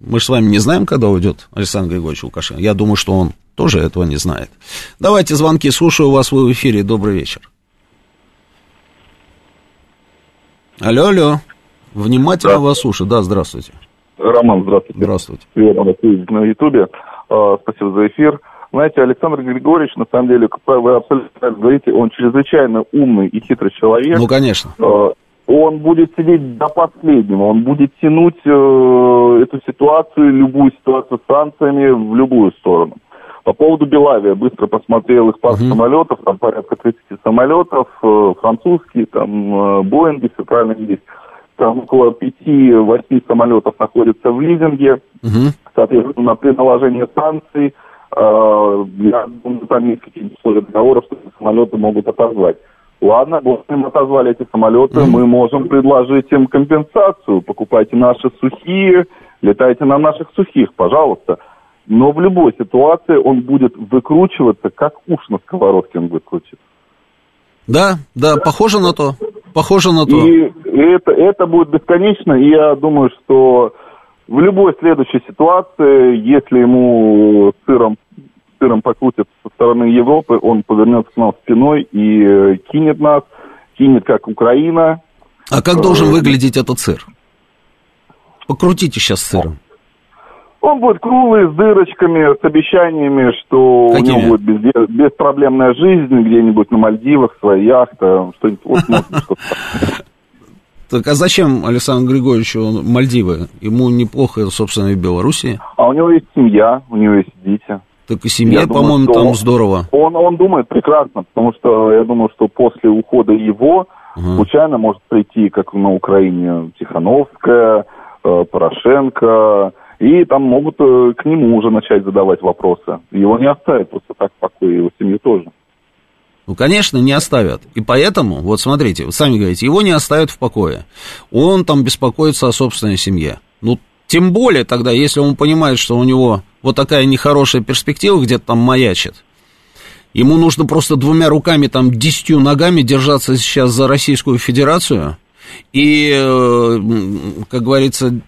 Мы же с вами не знаем, когда уйдет Александр Григорьевич Лукашенко. Я думаю, что он тоже этого не знает. Давайте звонки, слушаю вас, вы в эфире, добрый вечер. Алло, алло, внимательно вас слушаю, да, здравствуйте. Роман, здравствуйте. Здравствуйте. Привет, на Ютубе. А, спасибо за эфир. Знаете, Александр Григорьевич, на самом деле, вы абсолютно говорите, он чрезвычайно умный и хитрый человек. Ну, конечно. Э, он будет сидеть до последнего, он будет тянуть э, эту ситуацию, любую ситуацию с санкциями в любую сторону. По поводу Белавия, быстро посмотрел их парк uh-huh. самолетов, там порядка 30 самолетов, э, французские, там, Боинги, все правильно есть. Там около 5-8 самолетов находятся в лизинге. Uh-huh. Соответственно, при наложении санкций я думаю, там есть какие-то условия договора, что самолеты могут отозвать. Ладно, вот им отозвали эти самолеты, мы можем предложить им компенсацию. Покупайте наши сухие, летайте на наших сухих, пожалуйста. Но в любой ситуации он будет выкручиваться, как уж на сковородке он будет крутиться. Да, да, похоже на то. Похоже на то. И это, это будет бесконечно, и я думаю, что в любой следующей ситуации, если ему сыром, сыром покрутят со стороны Европы, он повернется к нам спиной и э, кинет нас, кинет как Украина. А как должен выглядеть этот сыр? Покрутите сейчас сыром. Он будет круглый, с дырочками, с обещаниями, что Какими? у него будет без, беспроблемная жизнь где-нибудь на Мальдивах, своя яхта, что-нибудь. Вот, что Так а зачем Александру Григорьевичу Мальдивы? Ему неплохо, собственно, и в Белоруссии. А у него есть семья, у него есть дети. Так и семья, по-моему, там здорово. Он, он думает прекрасно, потому что я думаю, что после ухода его угу. случайно может прийти, как на Украине, Тихановская, э, Порошенко, и там могут э, к нему уже начать задавать вопросы. Его не оставят просто так в покое, его семью тоже. Ну, конечно, не оставят. И поэтому, вот смотрите, вы сами говорите, его не оставят в покое. Он там беспокоится о собственной семье. Ну, тем более тогда, если он понимает, что у него вот такая нехорошая перспектива где-то там маячит, ему нужно просто двумя руками, там, десятью ногами держаться сейчас за Российскую Федерацию и, э, как говорится,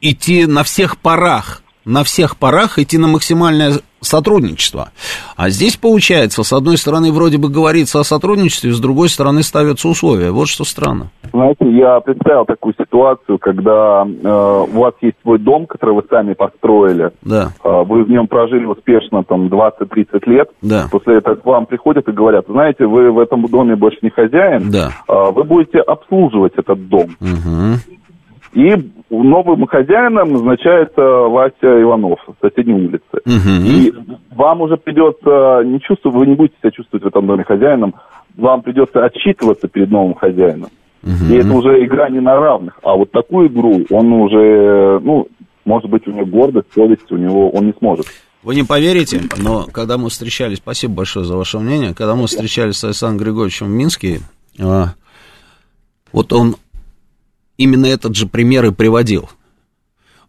идти на всех парах на всех парах идти на максимальное сотрудничество. А здесь получается, с одной стороны, вроде бы говорится о сотрудничестве, с другой стороны, ставятся условия. Вот что странно. Знаете, я представил такую ситуацию, когда э, у вас есть свой дом, который вы сами построили. Да. Э, вы в нем прожили успешно там 20-30 лет. Да. После этого к вам приходят и говорят, знаете, вы в этом доме больше не хозяин. Да. Э, вы будете обслуживать этот дом. Угу. И новым хозяином назначается Вася Иванов с соседней улицы. Угу. И вам уже придется не чувствовать, вы не будете себя чувствовать в этом доме хозяином, вам придется отчитываться перед новым хозяином. Угу. И это уже игра не на равных. А вот такую игру он уже, ну, может быть, у него гордость, совесть у него он не сможет. Вы не поверите, но когда мы встречались, спасибо большое за ваше мнение, когда мы встречались с Александром Григорьевичем в Минске, а, вот он именно этот же пример и приводил.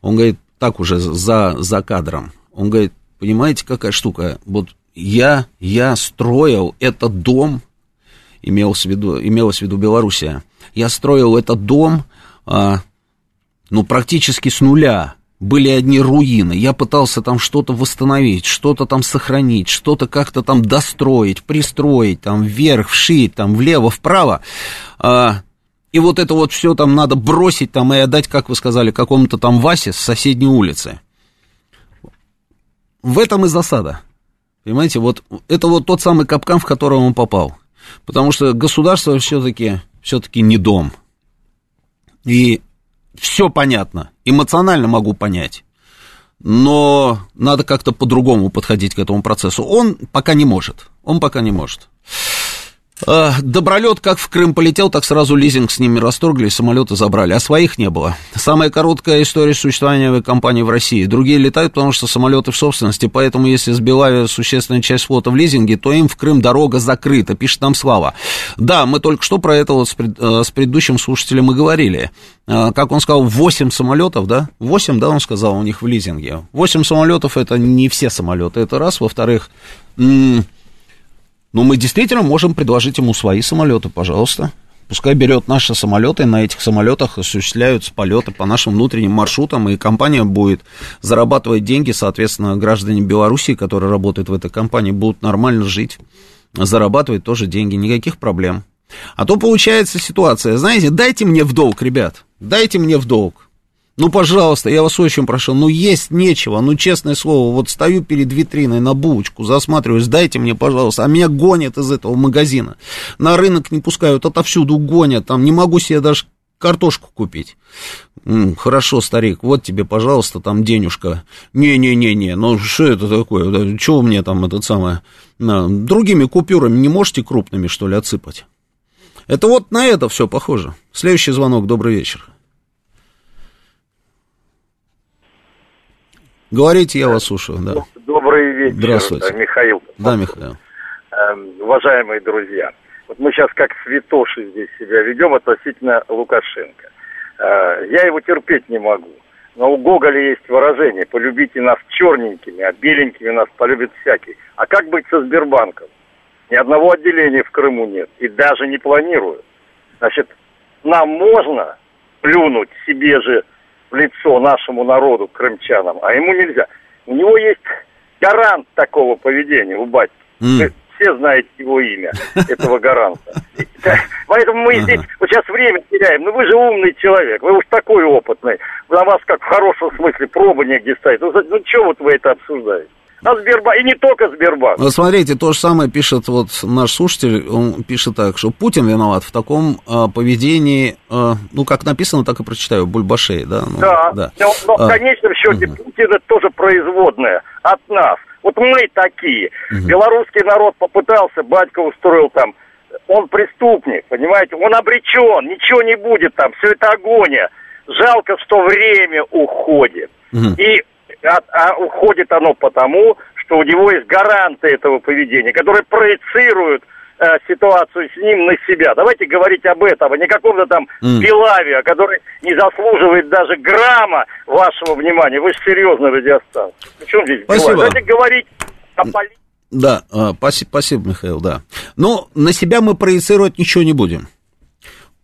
Он говорит, так уже за, за кадром. Он говорит, понимаете, какая штука? Вот я, я строил этот дом, имелось в виду, имелось в виду Белоруссия, я строил этот дом, а, ну, практически с нуля. были одни руины. Я пытался там что-то восстановить, что-то там сохранить, что-то как-то там достроить, пристроить, там вверх, вшить, там влево, вправо. А, и вот это вот все там надо бросить там и отдать, как вы сказали, какому-то там Васе с соседней улицы. В этом и засада. Понимаете, вот это вот тот самый капкан, в который он попал. Потому что государство все-таки все-таки не дом. И все понятно, эмоционально могу понять. Но надо как-то по-другому подходить к этому процессу. Он пока не может. Он пока не может. А, добролет как в Крым полетел, так сразу лизинг с ними расторгли, самолеты забрали, а своих не было. Самая короткая история существования авиакомпании в России. Другие летают, потому что самолеты в собственности, поэтому если сбила существенная часть флота в лизинге, то им в Крым дорога закрыта, пишет нам Слава. Да, мы только что про это вот с, пред, э, с предыдущим слушателем и говорили. А, как он сказал, 8 самолетов, да? 8, да, он сказал, у них в лизинге. 8 самолетов это не все самолеты, это раз. Во-вторых, но мы действительно можем предложить ему свои самолеты, пожалуйста. Пускай берет наши самолеты, на этих самолетах осуществляются полеты по нашим внутренним маршрутам, и компания будет зарабатывать деньги, соответственно, граждане Белоруссии, которые работают в этой компании, будут нормально жить, зарабатывать тоже деньги, никаких проблем. А то получается ситуация, знаете, дайте мне в долг, ребят, дайте мне в долг. Ну, пожалуйста, я вас очень прошу, ну, есть нечего, ну, честное слово, вот стою перед витриной на булочку, засматриваюсь, дайте мне, пожалуйста, а меня гонят из этого магазина, на рынок не пускают, отовсюду гонят, там, не могу себе даже картошку купить. Хорошо, старик, вот тебе, пожалуйста, там денежка. Не-не-не-не, ну что это такое? Чего мне там этот самое... Другими купюрами не можете крупными, что ли, отсыпать? Это вот на это все похоже. Следующий звонок, добрый вечер. Говорите, я вас слушаю, да. Добрый вечер, Здравствуйте. Михаил. Да, Михаил. Эм, уважаемые друзья, вот мы сейчас как святоши здесь себя ведем относительно Лукашенко. Э, я его терпеть не могу. Но у Гоголя есть выражение «полюбите нас черненькими, а беленькими нас полюбит всякий». А как быть со Сбербанком? Ни одного отделения в Крыму нет и даже не планируют. Значит, нам можно плюнуть себе же в лицо нашему народу, крымчанам, а ему нельзя. У него есть гарант такого поведения у батьки. Mm. Все знаете его имя, этого гаранта. Поэтому мы здесь вот сейчас время теряем. Ну вы же умный человек, вы уж такой опытный. На вас как в хорошем смысле пробы негде ставить. Ну, ну что вот вы это обсуждаете? А Сбербанк, и не только Сбербанк. Вот смотрите, то же самое пишет вот наш слушатель, он пишет так, что Путин виноват в таком а, поведении, а, ну, как написано, так и прочитаю, Бульбашей, да? Ну, да, да. но, но а, в конечном счете угу. Путин это тоже производное от нас. Вот мы такие. Угу. Белорусский народ попытался, батька устроил там, он преступник, понимаете, он обречен, ничего не будет там, все это агония. Жалко, что время уходит. Угу. И а, а уходит оно потому, что у него есть гаранты этого поведения, которые проецируют э, ситуацию с ним на себя. Давайте говорить об этом, а не каком-то там mm. Белавия, который не заслуживает даже грамма вашего внимания. Вы же серьезно радиостанция. Причем здесь Спасибо. Давайте говорить о политике. Да, а, спасибо, спасибо, Михаил, да. Но на себя мы проецировать ничего не будем.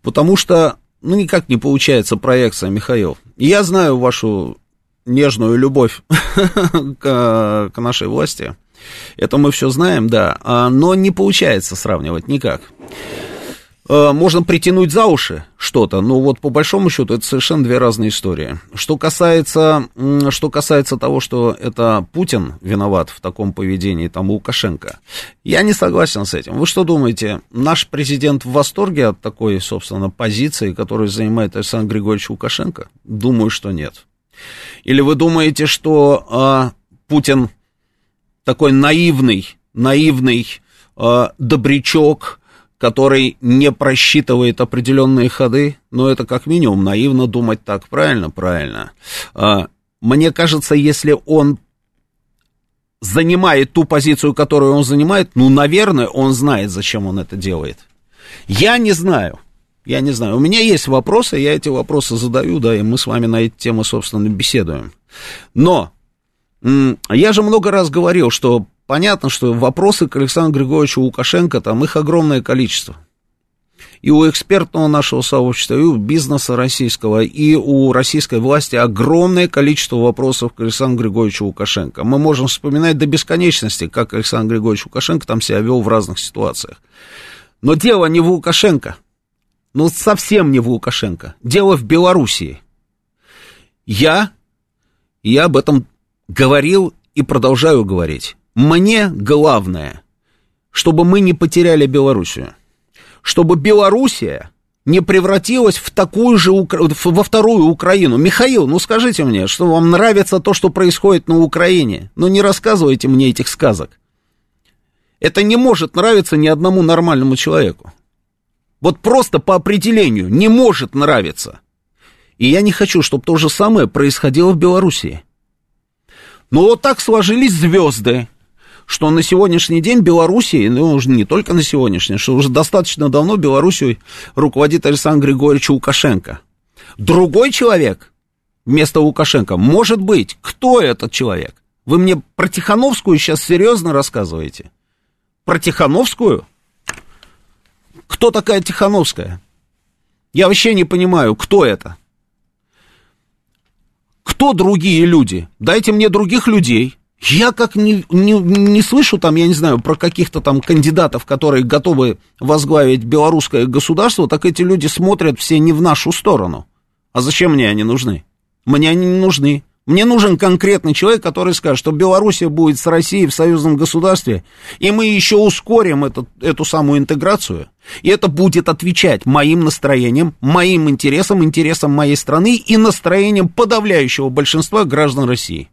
Потому что, ну, никак не получается проекция, Михаил. Я знаю вашу нежную любовь к, к нашей власти. Это мы все знаем, да, а, но не получается сравнивать никак. А, можно притянуть за уши что-то, но вот по большому счету это совершенно две разные истории. Что касается, что касается того, что это Путин виноват в таком поведении, там, Лукашенко, я не согласен с этим. Вы что думаете, наш президент в восторге от такой, собственно, позиции, которую занимает Александр Григорьевич Лукашенко? Думаю, что нет. Или вы думаете, что э, Путин такой наивный, наивный э, добрячок, который не просчитывает определенные ходы? Ну, это как минимум наивно думать так. Правильно? Правильно. Э, мне кажется, если он занимает ту позицию, которую он занимает, ну, наверное, он знает, зачем он это делает. Я не знаю. Я не знаю. У меня есть вопросы, я эти вопросы задаю, да, и мы с вами на эти темы, собственно, беседуем. Но я же много раз говорил, что понятно, что вопросы к Александру Григорьевичу Лукашенко, там их огромное количество. и у экспертного нашего сообщества, и у бизнеса российского, и у российской власти огромное количество вопросов к Александру Григорьевичу Лукашенко. Мы можем вспоминать до бесконечности, как Александр Григорьевич Лукашенко там себя вел в разных ситуациях. Но дело не в Лукашенко. Ну, совсем не в Лукашенко. Дело в Белоруссии. Я, я об этом говорил и продолжаю говорить. Мне главное, чтобы мы не потеряли Белоруссию чтобы Белоруссия не превратилась в такую же, во вторую Украину. Михаил, ну скажите мне, что вам нравится то, что происходит на Украине? Ну не рассказывайте мне этих сказок. Это не может нравиться ни одному нормальному человеку. Вот просто по определению не может нравиться. И я не хочу, чтобы то же самое происходило в Белоруссии. Но вот так сложились звезды, что на сегодняшний день Белоруссии, ну, уже не только на сегодняшний, что уже достаточно давно Белоруссией руководит Александр Григорьевич Лукашенко. Другой человек вместо Лукашенко может быть. Кто этот человек? Вы мне про Тихановскую сейчас серьезно рассказываете? Про Тихановскую? Кто такая Тихановская? Я вообще не понимаю, кто это? Кто другие люди? Дайте мне других людей. Я как не, не, не слышу там, я не знаю, про каких-то там кандидатов, которые готовы возглавить белорусское государство, так эти люди смотрят все не в нашу сторону. А зачем мне они нужны? Мне они не нужны. Мне нужен конкретный человек, который скажет, что Белоруссия будет с Россией в союзном государстве, и мы еще ускорим эту, эту самую интеграцию, и это будет отвечать моим настроениям, моим интересам, интересам моей страны и настроениям подавляющего большинства граждан России.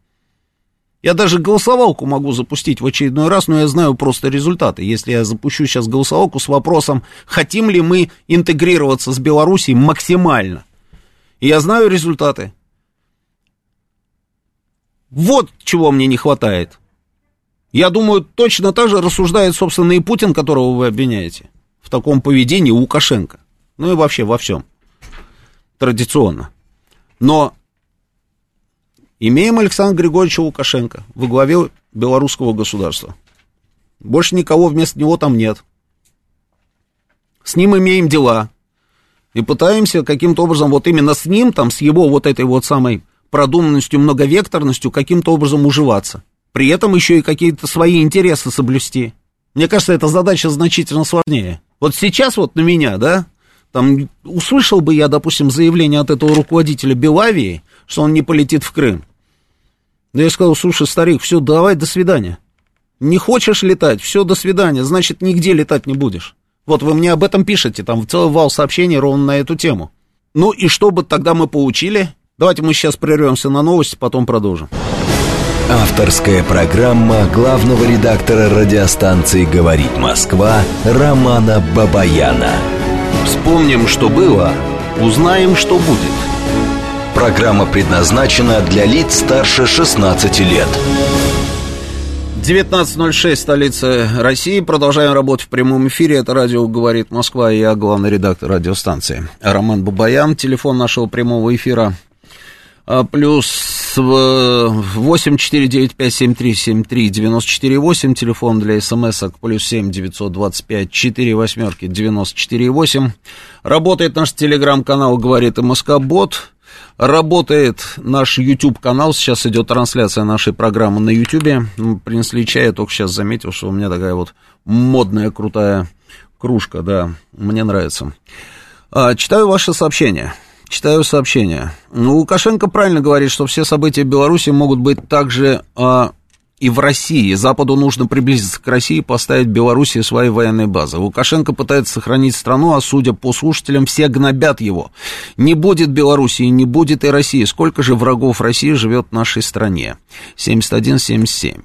Я даже голосовалку могу запустить в очередной раз, но я знаю просто результаты. Если я запущу сейчас голосовалку с вопросом, хотим ли мы интегрироваться с Белоруссией максимально. Я знаю результаты. Вот чего мне не хватает. Я думаю, точно так же рассуждает, собственно, и Путин, которого вы обвиняете. В таком поведении Лукашенко. Ну и вообще во всем. Традиционно. Но Имеем Александра Григорьевича Лукашенко во главе белорусского государства. Больше никого вместо него там нет. С ним имеем дела. И пытаемся каким-то образом, вот именно с ним, там, с его вот этой вот самой продуманностью, многовекторностью, каким-то образом уживаться. При этом еще и какие-то свои интересы соблюсти. Мне кажется, эта задача значительно сложнее. Вот сейчас вот на меня, да, там услышал бы я, допустим, заявление от этого руководителя Белавии, что он не полетит в Крым. Да я сказал, слушай, старик, все, давай, до свидания. Не хочешь летать, все, до свидания, значит, нигде летать не будешь. Вот вы мне об этом пишете, там целый вал сообщений ровно на эту тему. Ну и что бы тогда мы получили? Давайте мы сейчас прервемся на новости, потом продолжим. Авторская программа главного редактора радиостанции «Говорит Москва» Романа Бабаяна. Вспомним, что было, узнаем, что будет – Программа предназначена для лиц старше 16 лет. 19.06, столица России. Продолжаем работать в прямом эфире. Это радио «Говорит Москва». И я главный редактор радиостанции. Роман Бабаян. Телефон нашего прямого эфира. А, плюс 8 495 7373 94 8. Телефон для смс-ок. Плюс 7 925 4 восьмерки 94 8. Работает наш телеграм-канал «Говорит МСК Бот». Работает наш YouTube-канал, сейчас идет трансляция нашей программы на YouTube. Принесли чай, я только сейчас заметил, что у меня такая вот модная, крутая кружка, да, мне нравится. А, читаю ваши сообщения. Читаю сообщения. Ну, Лукашенко правильно говорит, что все события в Беларуси могут быть также а, и в России. Западу нужно приблизиться к России и поставить в Белоруссии свои военные базы. Лукашенко пытается сохранить страну, а судя по слушателям, все гнобят его. Не будет Белоруссии, не будет и России. Сколько же врагов России живет в нашей стране? 71-77.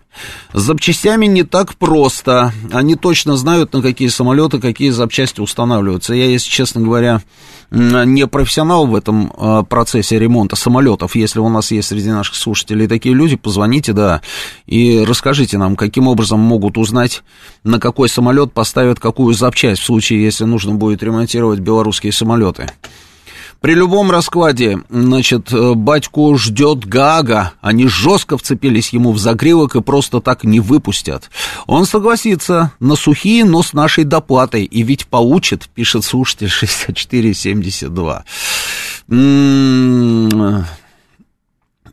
С запчастями не так просто. Они точно знают, на какие самолеты какие запчасти устанавливаются. Я, если честно говоря, не профессионал в этом а, процессе ремонта самолетов. Если у нас есть среди наших слушателей такие люди, позвоните, да, и расскажите нам, каким образом могут узнать, на какой самолет поставят какую запчасть в случае, если нужно будет ремонтировать белорусские самолеты. При любом раскладе, значит, э, батьку ждет Гага. Они жестко вцепились ему в загривок и просто так не выпустят. Он согласится на сухие, но с нашей доплатой. И ведь получит, пишет слушатель 6472.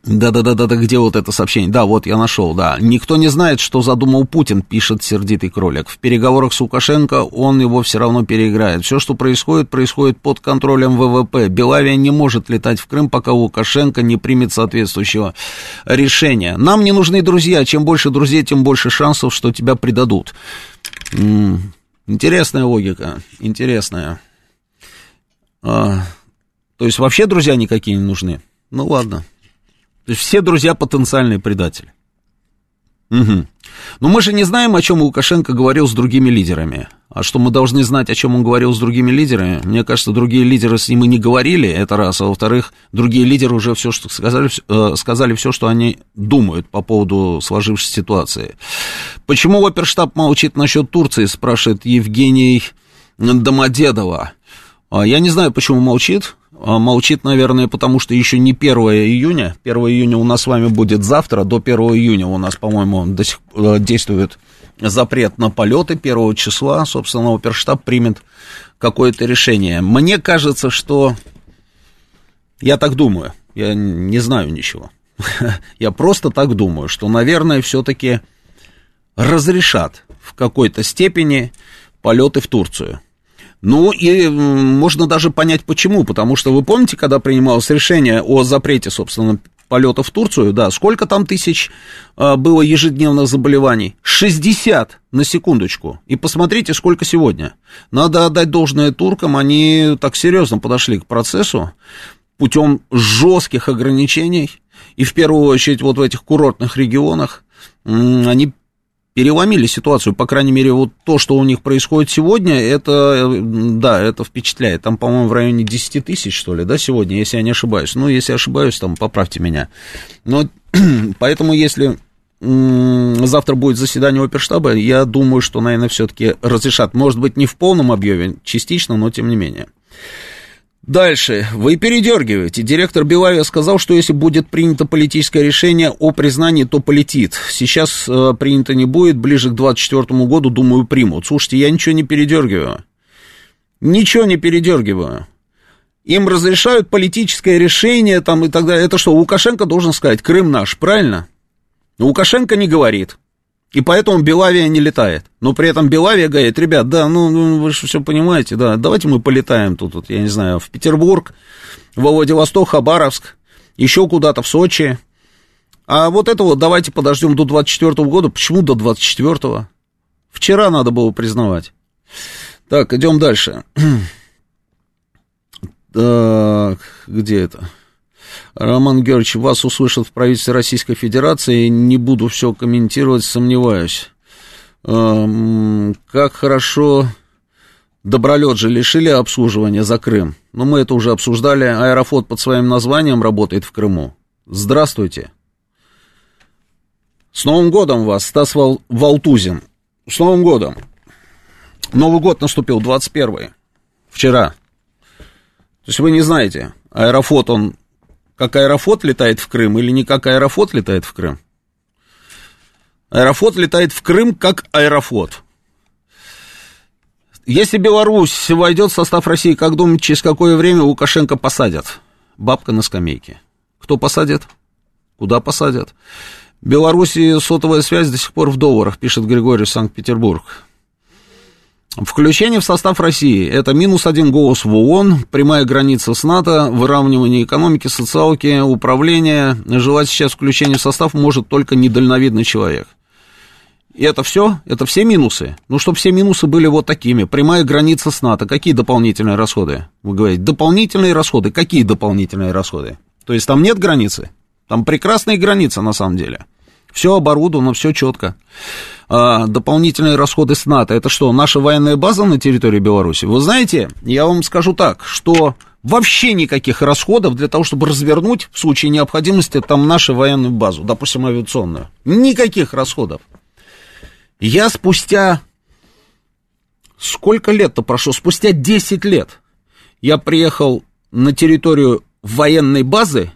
М-м-м. Да-да-да-да, где вот это сообщение? Да, вот я нашел, да. Никто не знает, что задумал Путин, пишет сердитый кролик. В переговорах с Лукашенко он его все равно переиграет. Все, что происходит, происходит под контролем ВВП. Белавия не может летать в Крым, пока Лукашенко не примет соответствующего решения. Нам не нужны друзья. Чем больше друзей, тем больше шансов, что тебя предадут. Интересная логика, интересная. А, то есть вообще друзья никакие не нужны? Ну ладно. То есть все друзья потенциальные предатели. Угу. Но мы же не знаем, о чем Лукашенко говорил с другими лидерами. А что мы должны знать, о чем он говорил с другими лидерами? Мне кажется, другие лидеры с ним и не говорили, это раз. А во-вторых, другие лидеры уже все, что сказали, э, сказали все, что они думают по поводу сложившейся ситуации. Почему оперштаб молчит насчет Турции, спрашивает Евгений Домодедова. А я не знаю, почему молчит. А, молчит, наверное, потому что еще не 1 июня. 1 июня у нас с вами будет завтра. До 1 июня у нас, по-моему, до сих э, действует запрет на полеты 1 числа. Собственно, оперштаб примет какое-то решение. Мне кажется, что... Я так думаю. Я не знаю ничего. Я просто так думаю, что, наверное, все-таки разрешат в какой-то степени полеты в Турцию. Ну, и можно даже понять почему, потому что вы помните, когда принималось решение о запрете, собственно, полета в Турцию, да, сколько там тысяч а, было ежедневных заболеваний? 60 на секундочку. И посмотрите, сколько сегодня. Надо отдать должное туркам, они так серьезно подошли к процессу путем жестких ограничений. И в первую очередь вот в этих курортных регионах они переломили ситуацию, по крайней мере, вот то, что у них происходит сегодня, это, да, это впечатляет. Там, по-моему, в районе 10 тысяч, что ли, да, сегодня, если я не ошибаюсь. Ну, если ошибаюсь, там, поправьте меня. Но, поэтому, если завтра будет заседание оперштаба, я думаю, что, наверное, все-таки разрешат. Может быть, не в полном объеме, частично, но тем не менее. Дальше. Вы передергиваете. Директор Белавия сказал, что если будет принято политическое решение о признании, то полетит. Сейчас э, принято не будет, ближе к 2024 году, думаю, примут. Слушайте, я ничего не передергиваю. Ничего не передергиваю. Им разрешают политическое решение там и так далее. Это что, Лукашенко должен сказать, Крым наш, правильно? Лукашенко не говорит. И поэтому Белавия не летает. Но при этом Белавия говорит, ребят, да, ну, ну вы же все понимаете, да, давайте мы полетаем тут, вот, я не знаю, в Петербург, во Владивосток, Хабаровск, еще куда-то в Сочи. А вот это вот давайте подождем до 24 года. Почему до 24-го? Вчера надо было признавать. Так, идем дальше. Так, где это? Роман Георгиевич, вас услышат в правительстве Российской Федерации, не буду все комментировать, сомневаюсь. Эм, как хорошо Добролет же лишили обслуживания за Крым. Но мы это уже обсуждали. Аэрофлот под своим названием работает в Крыму. Здравствуйте. С Новым годом вас, Стас Вал... Валтузин. С Новым годом. Новый год наступил, 21 Вчера. То есть вы не знаете, Аэрофлот, он как Аэрофлот летает в Крым или не как Аэрофлот летает в Крым? Аэрофлот летает в Крым как Аэрофлот. Если Беларусь войдет в состав России, как думаете, через какое время Лукашенко посадят? Бабка на скамейке. Кто посадит? Куда посадят? Беларуси сотовая связь до сих пор в долларах, пишет Григорий Санкт-Петербург. Включение в состав России – это минус один голос в ООН, прямая граница с НАТО, выравнивание экономики, социалки, управление. Желать сейчас включения в состав может только недальновидный человек. И это все? Это все минусы? Ну, чтобы все минусы были вот такими. Прямая граница с НАТО. Какие дополнительные расходы? Вы говорите, дополнительные расходы. Какие дополнительные расходы? То есть там нет границы? Там прекрасные границы на самом деле. Все оборудовано, все четко а, дополнительные расходы с НАТО. Это что, наша военная база на территории Беларуси? Вы знаете, я вам скажу так, что вообще никаких расходов для того, чтобы развернуть в случае необходимости там нашу военную базу, допустим, авиационную. Никаких расходов. Я спустя... Сколько лет-то прошло? Спустя 10 лет я приехал на территорию военной базы,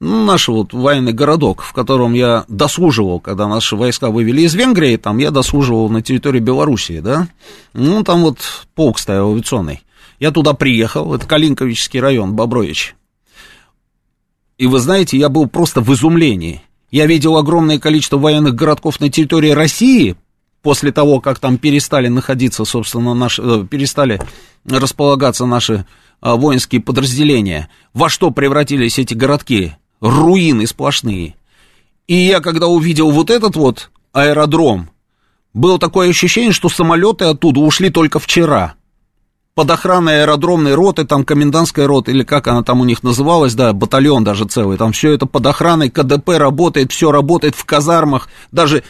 наш вот военный городок, в котором я дослуживал, когда наши войска вывели из Венгрии, там я дослуживал на территории Белоруссии, да, ну, там вот полк стоял авиационный. Я туда приехал, это Калинковичский район, Бобрович. И вы знаете, я был просто в изумлении. Я видел огромное количество военных городков на территории России, после того, как там перестали находиться, собственно, наши, э, перестали располагаться наши а, воинские подразделения. Во что превратились эти городки? Руины сплошные. И я, когда увидел вот этот вот аэродром, было такое ощущение, что самолеты оттуда ушли только вчера под охраной аэродромной роты, там комендантская рота, или как она там у них называлась, да, батальон даже целый, там все это под охраной, КДП работает, все работает в казармах, даже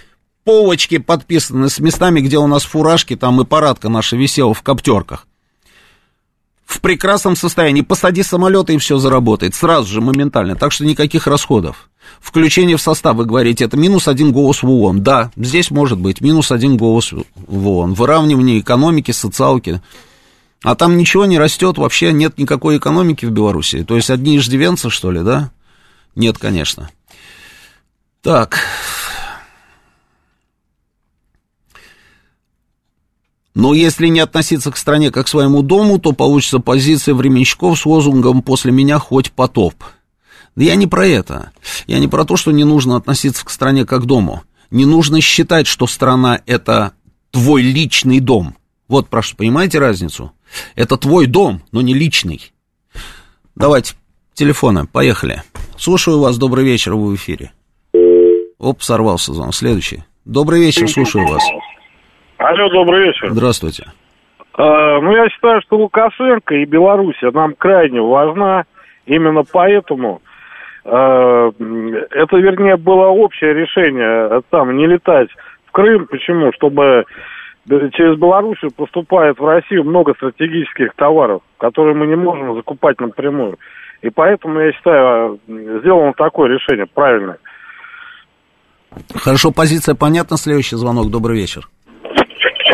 полочки подписаны с местами, где у нас фуражки, там и парадка наша висела в коптерках. В прекрасном состоянии. Посади самолеты и все заработает. Сразу же, моментально. Так что никаких расходов. Включение в состав, вы говорите, это минус один голос в ООН. Да, здесь может быть минус один голос в ООН. Выравнивание экономики, социалки. А там ничего не растет, вообще нет никакой экономики в Беларуси. То есть одни иждивенцы, что ли, да? Нет, конечно. Так. Но если не относиться к стране как к своему дому, то получится позиция временщиков с лозунгом «после меня хоть потоп». Да я не про это. Я не про то, что не нужно относиться к стране как к дому. Не нужно считать, что страна – это твой личный дом. Вот прошу, понимаете разницу? Это твой дом, но не личный. Давайте, телефоны, поехали. Слушаю вас, добрый вечер, вы в эфире. Оп, сорвался звонок. Следующий. Добрый вечер, слушаю вас. Алло, добрый вечер. Здравствуйте. А, ну, я считаю, что Лукашенко и Белоруссия нам крайне важна. Именно поэтому а, это, вернее, было общее решение там не летать в Крым. Почему? Чтобы через Белоруссию поступает в Россию много стратегических товаров, которые мы не можем закупать напрямую. И поэтому, я считаю, сделано такое решение правильное. Хорошо, позиция понятна. Следующий звонок. Добрый вечер.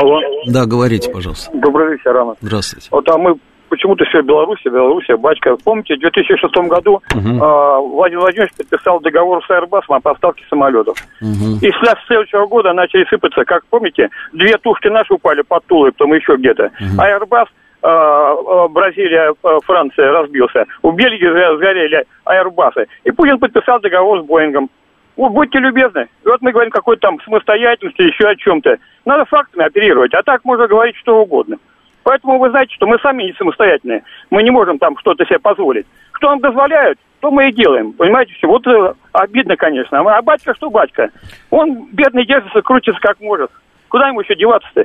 Алло. Да, говорите, пожалуйста. Добрый вечер, Роман. Здравствуйте. Вот а мы почему-то все Белоруссия, Белоруссия, батька. Помните, в 2006 году угу. э, Владимир Владимирович подписал договор с Airbus о поставке самолетов. Угу. И с следующего года начали сыпаться, как помните, две тушки наши упали под Тулой, потом еще где-то. Угу. А Airbus Бразилия, Франция разбился. У Бельгии сгорели аэрбасы. И Путин подписал договор с Боингом. Вот будьте любезны. Вот мы говорим какой-то там самостоятельности, еще о чем-то. Надо фактами оперировать, а так можно говорить что угодно. Поэтому вы знаете, что мы сами не самостоятельные. Мы не можем там что-то себе позволить. Что нам дозволяют, то мы и делаем. Понимаете, все. Вот э, обидно, конечно. А батька что батька? Он, бедный, держится, крутится как может. Куда ему еще деваться-то?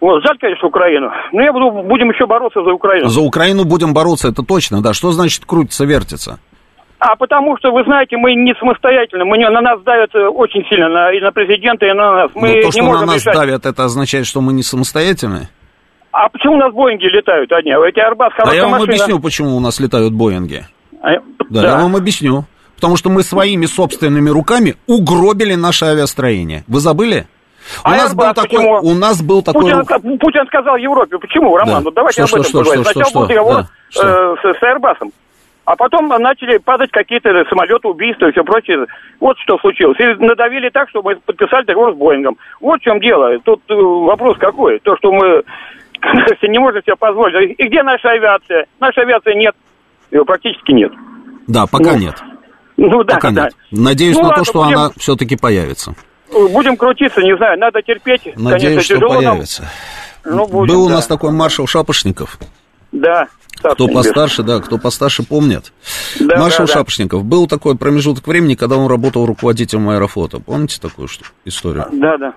Вот, жаль, конечно, Украину. Но я буду, будем еще бороться за Украину. За Украину будем бороться, это точно, да. Что значит крутится, вертится? А потому что, вы знаете, мы не самостоятельно, мы не, на нас давят э, очень сильно, на, и на президента, и на нас. Мы Но то, что на нас решать. давят, это означает, что мы не самостоятельны? А почему у нас Боинги летают одни? Эти Арбас А я вам машина. объясню, почему у нас летают Боинги. А, да, да, я вам объясню. Потому что мы своими собственными руками угробили наше авиастроение. Вы забыли? У, а нас, был такой, у нас был такой... Путин, Путин сказал Европе. Почему, Роман? Да. Ну давайте что, об этом что, поговорим. Что, Сначала что, был договор да, э, с, с Airbus. А потом начали падать какие-то самолеты, убийства и все прочее. Вот что случилось. И надавили так, что мы подписали договор с Боингом. Вот в чем дело. Тут э, вопрос какой. То, что мы не можем себе позволить. И где наша авиация? Наша авиация нет. Ее практически нет. Да, пока ну, нет. Ну да, пока да. нет. Надеюсь ну, на ладно, то, что будем... она все-таки появится. Будем крутиться, не знаю, надо терпеть. Надеюсь, Конечно, что появится. Нам. Ну, будем, Был у да. нас такой маршал Шапошников. Да. Кто постарше, да, кто постарше помнит. Да, Маршал да, да. Шапошников. Был такой промежуток времени, когда он работал руководителем аэрофлота. Помните такую что, историю? Да, да.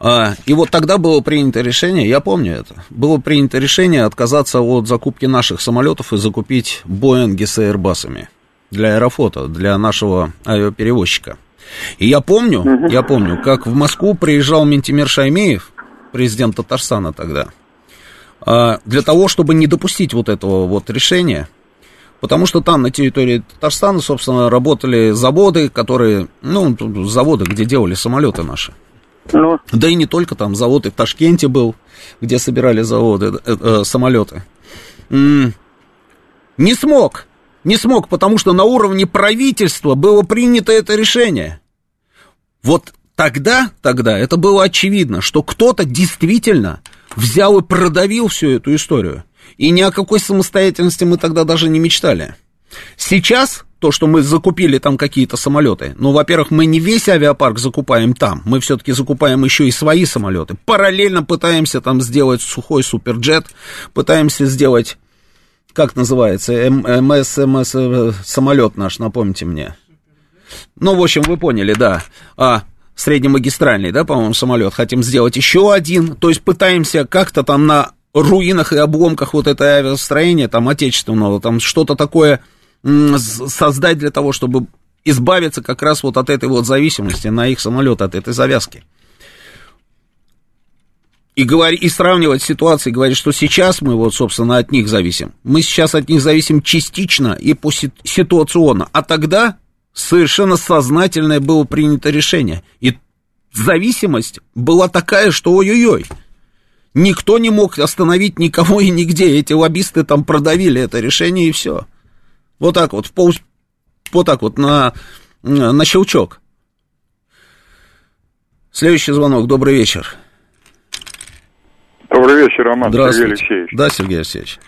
А, и вот тогда было принято решение, я помню это, было принято решение отказаться от закупки наших самолетов и закупить Боинги с Airbus'ами для аэрофлота, для нашего авиаперевозчика. И я помню, я помню, как в Москву приезжал Ментимир Шаймеев, президент Татарстана тогда, для того, чтобы не допустить вот этого вот решения, потому что там на территории Татарстана, собственно, работали заводы, которые, ну, заводы, где делали самолеты наши. Ну. Да и не только там, завод и в Ташкенте был, где собирали заводы, э, э, самолеты. Не смог. Не смог, потому что на уровне правительства было принято это решение. Вот тогда, тогда это было очевидно, что кто-то действительно взял и продавил всю эту историю. И ни о какой самостоятельности мы тогда даже не мечтали. Сейчас то, что мы закупили там какие-то самолеты, ну, во-первых, мы не весь авиапарк закупаем там, мы все-таки закупаем еще и свои самолеты. Параллельно пытаемся там сделать сухой суперджет, пытаемся сделать, как называется, МС, МС, э, самолет наш, напомните мне. Ну, в общем, вы поняли, да. А, среднемагистральный, да, по-моему, самолет. Хотим сделать еще один. То есть пытаемся как-то там на руинах и обломках вот этой авиастроения, там, отечественного, там что-то такое создать для того, чтобы избавиться как раз вот от этой вот зависимости на их самолет, от этой завязки. И, говори, и сравнивать ситуации, говорить, что сейчас мы вот, собственно, от них зависим. Мы сейчас от них зависим частично и по ситуационно. А тогда совершенно сознательное было принято решение. И зависимость была такая, что ой-ой-ой. Никто не мог остановить никого и нигде. Эти лоббисты там продавили это решение и все. Вот так вот, в пол, вот так вот, на, на щелчок. Следующий звонок. Добрый вечер. Добрый вечер, Роман. Сергей Алексеевич. Да, Сергей Алексеевич.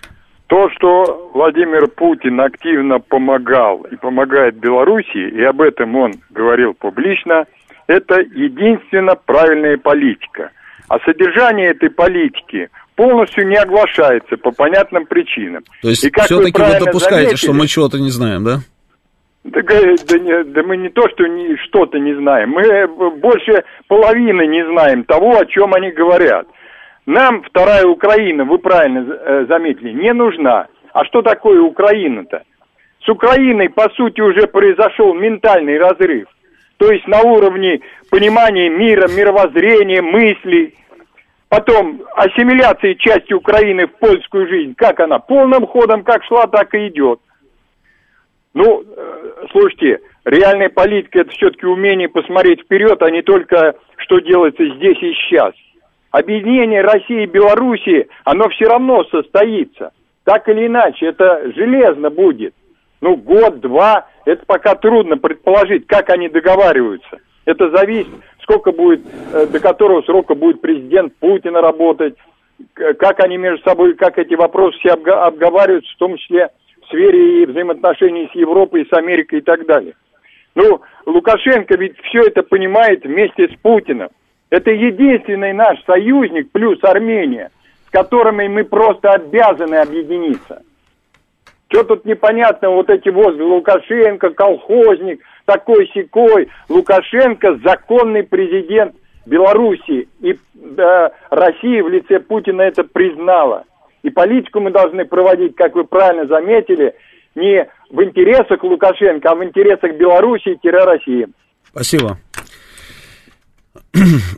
То, что Владимир Путин активно помогал и помогает Белоруссии, и об этом он говорил публично, это единственно правильная политика. А содержание этой политики полностью не оглашается по понятным причинам. То есть все-таки вы, вы допускаете, заметили, что мы чего-то не знаем, да? Да, да, не, да мы не то, что не, что-то не знаем, мы больше половины не знаем того, о чем они говорят. Нам вторая Украина, вы правильно э, заметили, не нужна. А что такое Украина-то? С Украиной, по сути, уже произошел ментальный разрыв. То есть на уровне понимания мира, мировоззрения, мыслей, Потом ассимиляция части Украины в польскую жизнь, как она полным ходом как шла, так и идет. Ну, э, слушайте, реальная политика это все-таки умение посмотреть вперед, а не только что делается здесь и сейчас. Объединение России и Белоруссии, оно все равно состоится. Так или иначе, это железно будет. Ну, год, два, это пока трудно предположить, как они договариваются. Это зависит сколько будет, э, до которого срока будет президент Путин работать, как они между собой, как эти вопросы все обговариваются, в том числе в сфере взаимоотношений с Европой, с Америкой и так далее. Ну, Лукашенко ведь все это понимает вместе с Путиным. Это единственный наш союзник плюс Армения, с которыми мы просто обязаны объединиться. Что тут непонятно, вот эти возгласы Лукашенко, колхозник, такой секой. Лукашенко законный президент Белоруссии. И да, Россия в лице Путина это признала. И политику мы должны проводить, как вы правильно заметили, не в интересах Лукашенко, а в интересах Белоруссии-России. Спасибо.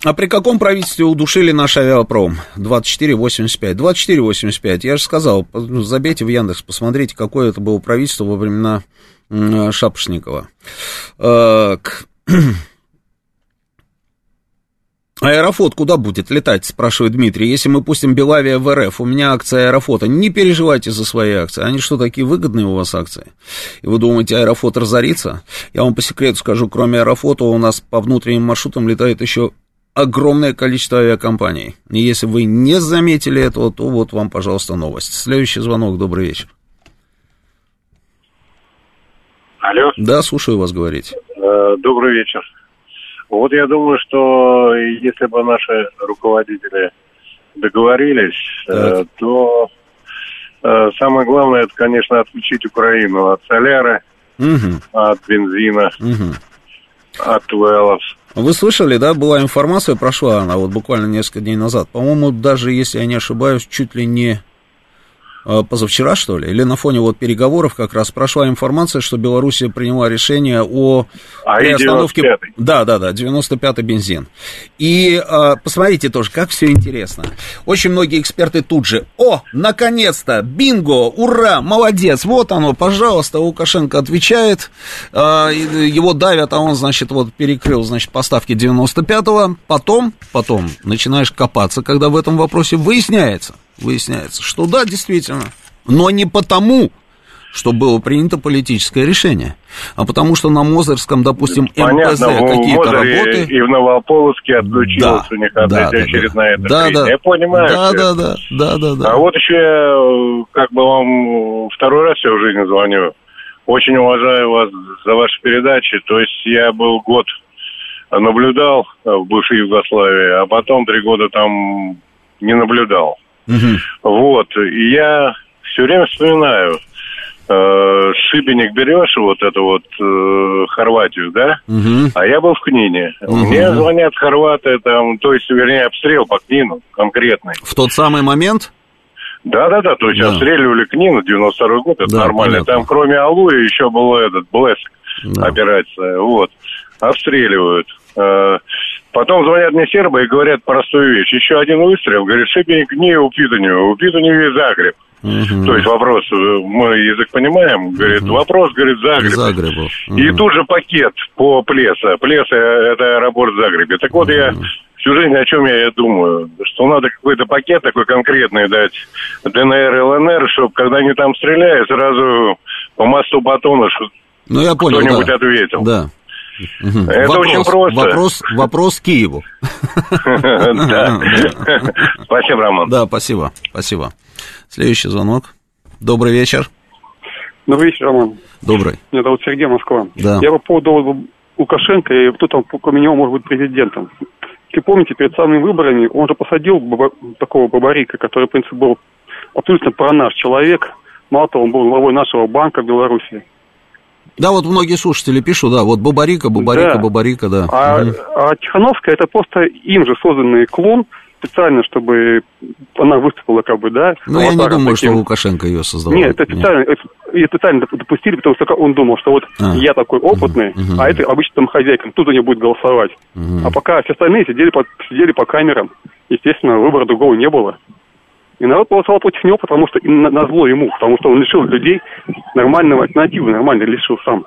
А при каком правительстве удушили наш авиапром? 2485. 2485. Я же сказал, ну, забейте в Яндекс, посмотрите, какое это было правительство во времена Шапошникова. Аэрофлот куда будет летать, спрашивает Дмитрий. Если мы пустим Белавия в РФ, у меня акция Аэрофлота. Не переживайте за свои акции. Они что, такие выгодные у вас акции? И вы думаете, Аэрофлот разорится? Я вам по секрету скажу, кроме Аэрофлота у нас по внутренним маршрутам летает еще огромное количество авиакомпаний. И если вы не заметили этого, то вот вам, пожалуйста, новость. Следующий звонок. Добрый вечер. Алло. Да, слушаю вас говорить. Э, добрый вечер. Вот я думаю, что если бы наши руководители договорились, э, то э, самое главное, это, конечно, отключить Украину от соляры, угу. от бензина, угу. от велов. Вы слышали, да, была информация, прошла она вот буквально несколько дней назад. По-моему, даже если я не ошибаюсь, чуть ли не позавчера, что ли, или на фоне вот переговоров как раз прошла информация, что Белоруссия приняла решение о а приостановке... Да, да, да, 95-й бензин. И э, посмотрите тоже, как все интересно. Очень многие эксперты тут же, о, наконец-то, бинго, ура, молодец, вот оно, пожалуйста, Лукашенко отвечает, э, его давят, а он, значит, вот перекрыл, значит, поставки 95-го, потом, потом начинаешь копаться, когда в этом вопросе выясняется, выясняется, что да, действительно, но не потому, чтобы было принято политическое решение. А потому что на Мозырском, допустим, МПЗ какие-то работы... и в Новополоске отключилась да, у них опять да, очередная да, да, да, Я понимаю. Да, да, да, да, да, да. А вот еще я, как бы вам второй раз я в жизни звоню. Очень уважаю вас за ваши передачи. То есть я был год наблюдал в бывшей Югославии, а потом три года там не наблюдал. Угу. Вот. И я все время вспоминаю, э, шибеник берешь, вот эту вот э, Хорватию, да? Угу. А я был в Книне. Угу. Мне звонят хорваты, там, то есть, вернее, обстрел по Книну конкретный. В тот самый момент? Да-да-да, то есть да. обстреливали Книну, 92 год, это да, нормально. Понятно. Там кроме Алуи еще был этот, Блэск, да. операция, вот. Обстреливают. Э, потом звонят мне сербы и говорят простую вещь. Еще один выстрел, говорит, шибеник не упитанию, упитанию Загреб. Угу. То есть вопрос, э, мы язык понимаем, говорит, угу. вопрос, говорит, Загреб. Загребу. Угу. И тут же пакет по Плеса. Плеса – это аэропорт в Загребе. Так вот, угу. я всю жизнь о чем я думаю, что надо какой-то пакет такой конкретный дать ДНР и ЛНР, чтобы когда они там стреляют, сразу по мосту Батона ну, я понял, кто-нибудь да. ответил. Да. Это вопрос, очень просто. Вопрос, вопрос Киеву. Да. Спасибо, Роман. Да, спасибо, спасибо. Следующий звонок. Добрый вечер. Добрый вечер, Роман. Добрый. Меня зовут Сергей Москва. Да. Я по поводу Лукашенко и кто там, кроме него, может быть президентом. Если помните, перед самыми выборами он же посадил баба, такого бабарика, который, в принципе, был абсолютно про наш человек. Мало того, он был главой нашего банка в Беларуси. Да, вот многие слушатели пишут, да, вот Бабарика, Бабарика, да. Бабарика, да. А, угу. а Тихановская это просто им же созданный клон, специально, чтобы она выступила, как бы, да. Ну, я не думаю, таким. что Лукашенко ее создавал. Нет, это специально, Нет. Это, это специально допустили, потому что он думал, что вот а. я такой опытный, угу, а это обычно там хозяйка, тут за нее будет голосовать. Угу. А пока все остальные сидели по, сидели по камерам, естественно, выбора другого не было. И народ голосовал против него, потому что на, на зло ему, потому что он лишил людей нормального альтернативы, нормально лишил сам.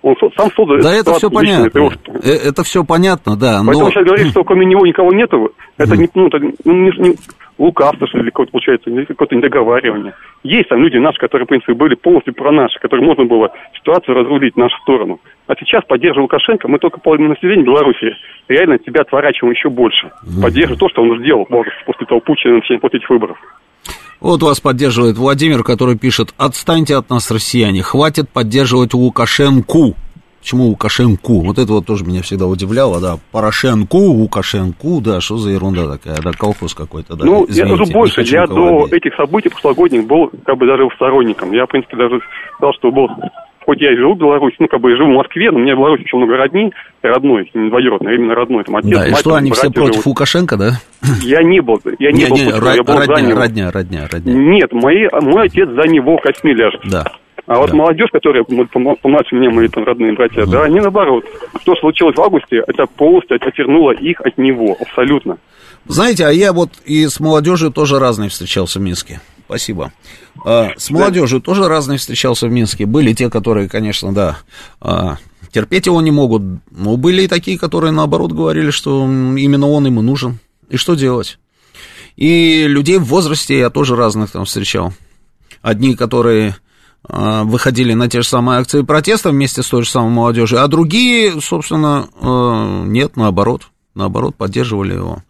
Он сам создал Да это все понятно. Э, это все понятно, да. Поэтому но... сейчас говорить, что кроме него никого нету, это не, ну, это не, не лукавство, что ли, какое-то получается, какое-то недоговаривание. Есть там люди наши, которые, в принципе, были полностью про наши, которые можно было ситуацию разрулить в нашу сторону. А сейчас, поддерживая Лукашенко, мы только половину населения Беларуси реально себя отворачиваем еще больше. Поддерживая то, что он сделал после того путча после этих выборов. Вот вас поддерживает Владимир, который пишет, отстаньте от нас, россияне, хватит поддерживать Лукашенку. Почему Лукашенку? Вот это вот тоже меня всегда удивляло, да. Порошенку, Лукашенку, да, что за ерунда такая, да, колхоз какой-то, да. Ну, Извините, я скажу больше, я до этих событий прошлогодних был как бы даже сторонником. Я, в принципе, даже сказал, что был хоть я и живу в Беларуси, ну, как бы живу в Москве, но у меня в Беларуси очень много родни, родной, не двоюродный, а именно родной, там, отец, да, и что, они все против живут. Лукашенко, да? Я не был, я не, не был не, против, р- я был родня, за него. Родня, родня, родня. Нет, мои, мой отец за него костьми ляжет. Да. А вот да. молодежь, которая помладше меня, мои там родные братья, mm. да, они наоборот. Что случилось в августе, это полностью отвернуло их от него, абсолютно. Знаете, а я вот и с молодежью тоже разный встречался в Минске. Спасибо. А, с молодежью тоже разные встречался в Минске. Были те, которые, конечно, да, а, терпеть его не могут. Но были и такие, которые, наоборот, говорили, что именно он им и нужен. И что делать? И людей в возрасте я тоже разных там встречал. Одни, которые а, выходили на те же самые акции протеста вместе с той же самой молодежью, а другие, собственно, нет, наоборот, наоборот, поддерживали его.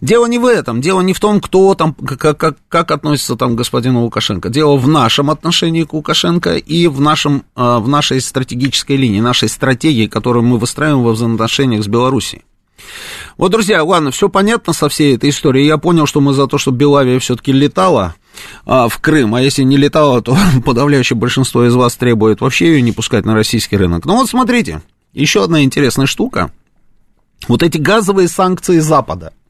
Дело не в этом, дело не в том, кто там, как, как, как относится там к господину Лукашенко. Дело в нашем отношении к Лукашенко и в, нашем, а, в нашей стратегической линии, нашей стратегии, которую мы выстраиваем во взаимоотношениях с Белоруссией. Вот, друзья, ладно, все понятно со всей этой историей. Я понял, что мы за то, что Белавия все-таки летала а, в Крым, а если не летала, то подавляющее большинство из вас требует вообще ее не пускать на российский рынок. Ну вот смотрите, еще одна интересная штука. Вот эти газовые санкции Запада –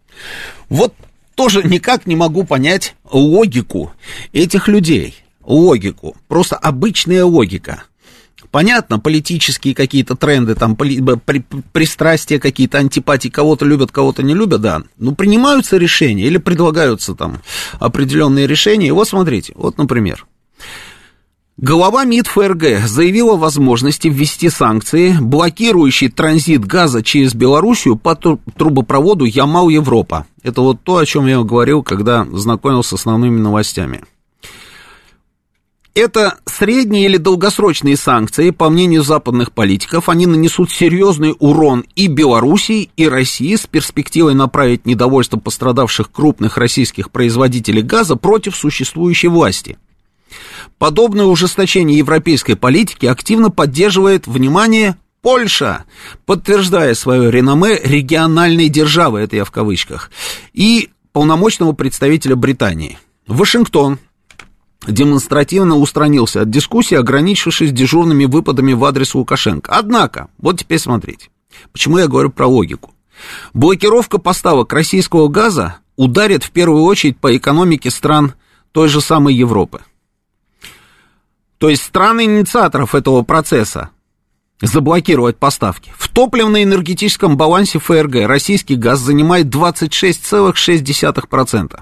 вот тоже никак не могу понять логику этих людей. Логику. Просто обычная логика. Понятно, политические какие-то тренды, там, при, при, пристрастия какие-то, антипатии, кого-то любят, кого-то не любят, да. Но принимаются решения или предлагаются там определенные решения. И вот смотрите, вот, например, Глава МИД ФРГ заявила о возможности ввести санкции, блокирующие транзит газа через Белоруссию по трубопроводу Ямал-Европа. Это вот то, о чем я говорил, когда знакомился с основными новостями. Это средние или долгосрочные санкции, по мнению западных политиков, они нанесут серьезный урон и Белоруссии, и России с перспективой направить недовольство пострадавших крупных российских производителей газа против существующей власти. Подобное ужесточение европейской политики активно поддерживает, внимание, Польша, подтверждая свое реноме региональной державы, это я в кавычках, и полномочного представителя Британии. Вашингтон демонстративно устранился от дискуссии, ограничившись дежурными выпадами в адрес Лукашенко. Однако, вот теперь смотрите, почему я говорю про логику. Блокировка поставок российского газа ударит в первую очередь по экономике стран той же самой Европы. То есть страны инициаторов этого процесса, заблокировать поставки. В топливно-энергетическом балансе ФРГ российский газ занимает 26,6%.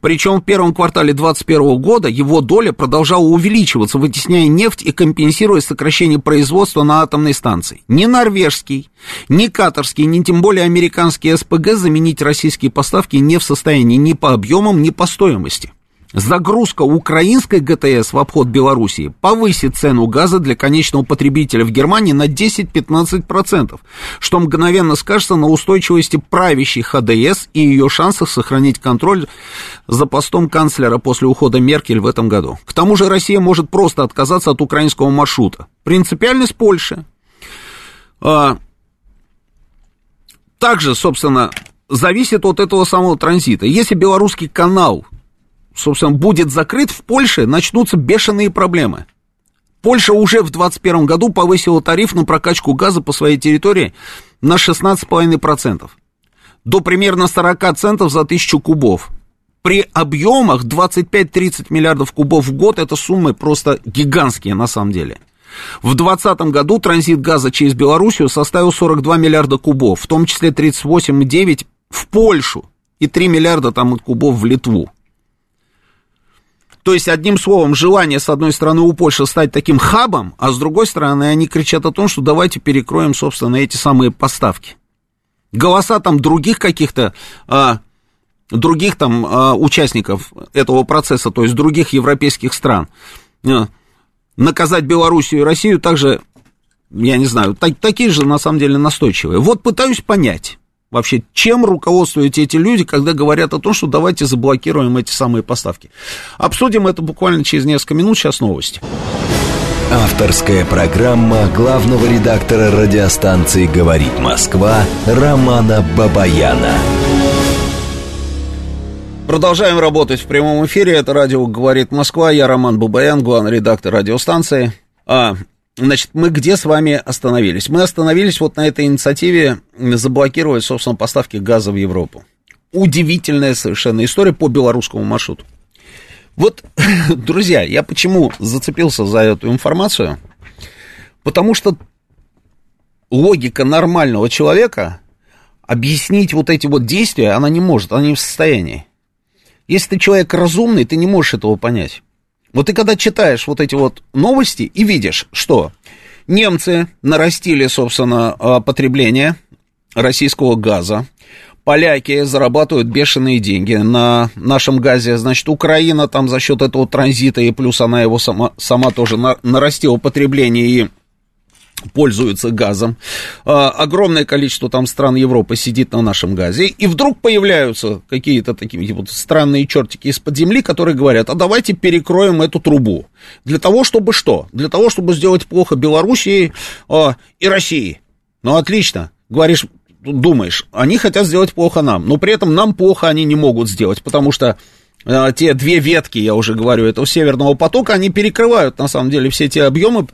Причем в первом квартале 2021 года его доля продолжала увеличиваться, вытесняя нефть и компенсируя сокращение производства на атомной станции. Ни норвежский, ни катарский, ни тем более американский СПГ заменить российские поставки не в состоянии ни по объемам, ни по стоимости. Загрузка украинской ГТС в обход Белоруссии повысит цену газа для конечного потребителя в Германии на 10-15%, что мгновенно скажется на устойчивости правящей ХДС и ее шансах сохранить контроль за постом канцлера после ухода Меркель в этом году. К тому же Россия может просто отказаться от украинского маршрута. Принципиальность Польши. А, также, собственно, зависит от этого самого транзита. Если белорусский канал собственно, будет закрыт, в Польше начнутся бешеные проблемы. Польша уже в 2021 году повысила тариф на прокачку газа по своей территории на 16,5%. До примерно 40 центов за тысячу кубов. При объемах 25-30 миллиардов кубов в год это суммы просто гигантские на самом деле. В 2020 году транзит газа через Белоруссию составил 42 миллиарда кубов, в том числе 38,9 в Польшу и 3 миллиарда там кубов в Литву. То есть, одним словом, желание, с одной стороны, у Польши стать таким хабом, а с другой стороны, они кричат о том, что давайте перекроем, собственно, эти самые поставки. Голоса там других каких-то, а, других там а, участников этого процесса, то есть других европейских стран, а, наказать Белоруссию и Россию также, я не знаю, так, такие же, на самом деле, настойчивые. Вот пытаюсь понять вообще, чем руководствуются эти люди, когда говорят о том, что давайте заблокируем эти самые поставки. Обсудим это буквально через несколько минут, сейчас новости. Авторская программа главного редактора радиостанции «Говорит Москва» Романа Бабаяна. Продолжаем работать в прямом эфире. Это радио «Говорит Москва». Я Роман Бабаян, главный редактор радиостанции. А, Значит, мы где с вами остановились? Мы остановились вот на этой инициативе заблокировать, собственно, поставки газа в Европу. Удивительная совершенно история по белорусскому маршруту. Вот, друзья, я почему зацепился за эту информацию? Потому что логика нормального человека объяснить вот эти вот действия, она не может, она не в состоянии. Если ты человек разумный, ты не можешь этого понять. Вот ты когда читаешь вот эти вот новости и видишь, что немцы нарастили, собственно, а, потребление российского газа, поляки зарабатывают бешеные деньги на нашем газе, значит, Украина там за счет этого транзита, и плюс она его сама, сама тоже нарастила потребление и пользуются газом. А, огромное количество там стран Европы сидит на нашем газе. И вдруг появляются какие-то такие вот странные чертики из-под земли, которые говорят, а давайте перекроем эту трубу. Для того, чтобы что? Для того, чтобы сделать плохо Белоруссии а, и России. Ну, отлично. Говоришь, думаешь, они хотят сделать плохо нам, но при этом нам плохо они не могут сделать, потому что те две ветки, я уже говорю, этого северного потока, они перекрывают, на самом деле, все те объемы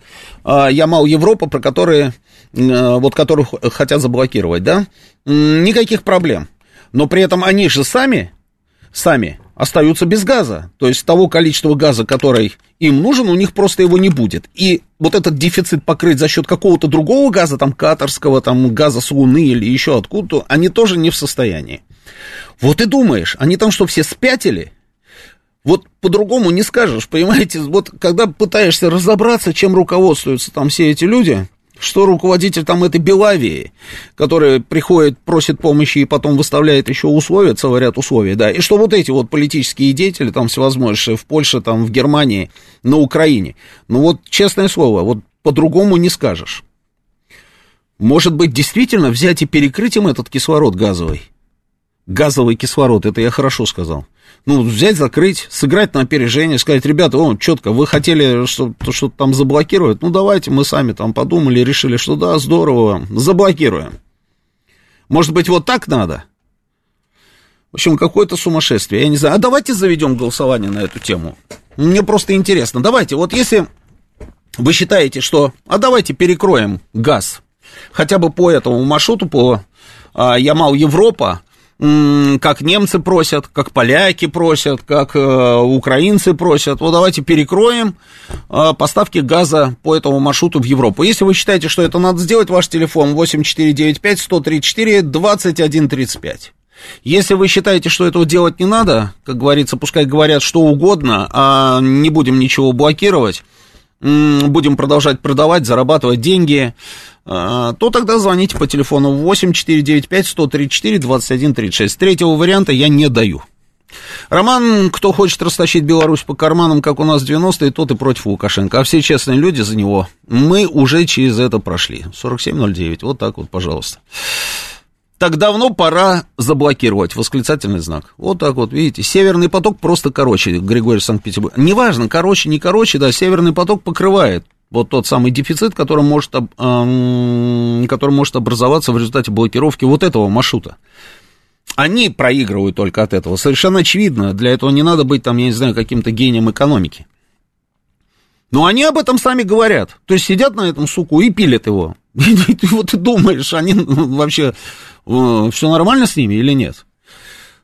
э, Ямал-Европа, про которые, э, вот которых хотят заблокировать, да, никаких проблем. Но при этом они же сами, сами остаются без газа. То есть того количества газа, который им нужен, у них просто его не будет. И вот этот дефицит покрыть за счет какого-то другого газа, там катарского, там газа с Луны или еще откуда-то, они тоже не в состоянии. Вот и думаешь, они там что, все спятили? Вот по-другому не скажешь, понимаете? Вот когда пытаешься разобраться, чем руководствуются там все эти люди, что руководитель там этой Белавии, который приходит, просит помощи и потом выставляет еще условия, целый ряд условий, да, и что вот эти вот политические деятели, там всевозможные, в Польше, там, в Германии, на Украине, ну вот, честное слово, вот по-другому не скажешь. Может быть, действительно взять и перекрыть им этот кислород газовый? Газовый кислород, это я хорошо сказал. Ну, взять, закрыть, сыграть на опережение, сказать, ребята, о, четко, вы хотели что-то что там заблокировать, ну, давайте мы сами там подумали, решили, что да, здорово, заблокируем. Может быть, вот так надо? В общем, какое-то сумасшествие, я не знаю. А давайте заведем голосование на эту тему. Мне просто интересно. Давайте, вот если вы считаете, что... А давайте перекроем газ хотя бы по этому маршруту, по а, Ямал-Европа, как немцы просят, как поляки просят, как э, украинцы просят. Вот давайте перекроем э, поставки газа по этому маршруту в Европу. Если вы считаете, что это надо сделать, ваш телефон 8495-134-2135. Если вы считаете, что этого делать не надо, как говорится, пускай говорят что угодно, а не будем ничего блокировать, будем продолжать продавать, зарабатывать деньги, то тогда звоните по телефону 8495 134 2136. Третьего варианта я не даю. Роман, кто хочет растащить Беларусь по карманам, как у нас в 90-е, тот и против Лукашенко. А все честные люди за него. Мы уже через это прошли. 4709. Вот так вот, пожалуйста. Так давно пора заблокировать. Восклицательный знак. Вот так вот, видите. Северный поток просто короче, Григорий Санкт-Петербург. Неважно, короче, не короче, да, Северный поток покрывает вот тот самый дефицит, который может, который может образоваться в результате блокировки вот этого маршрута. Они проигрывают только от этого. Совершенно очевидно. Для этого не надо быть там, я не знаю, каким-то гением экономики. Но они об этом сами говорят. То есть сидят на этом суку и пилят его. И вот ты думаешь, они вообще э, все нормально с ними или нет?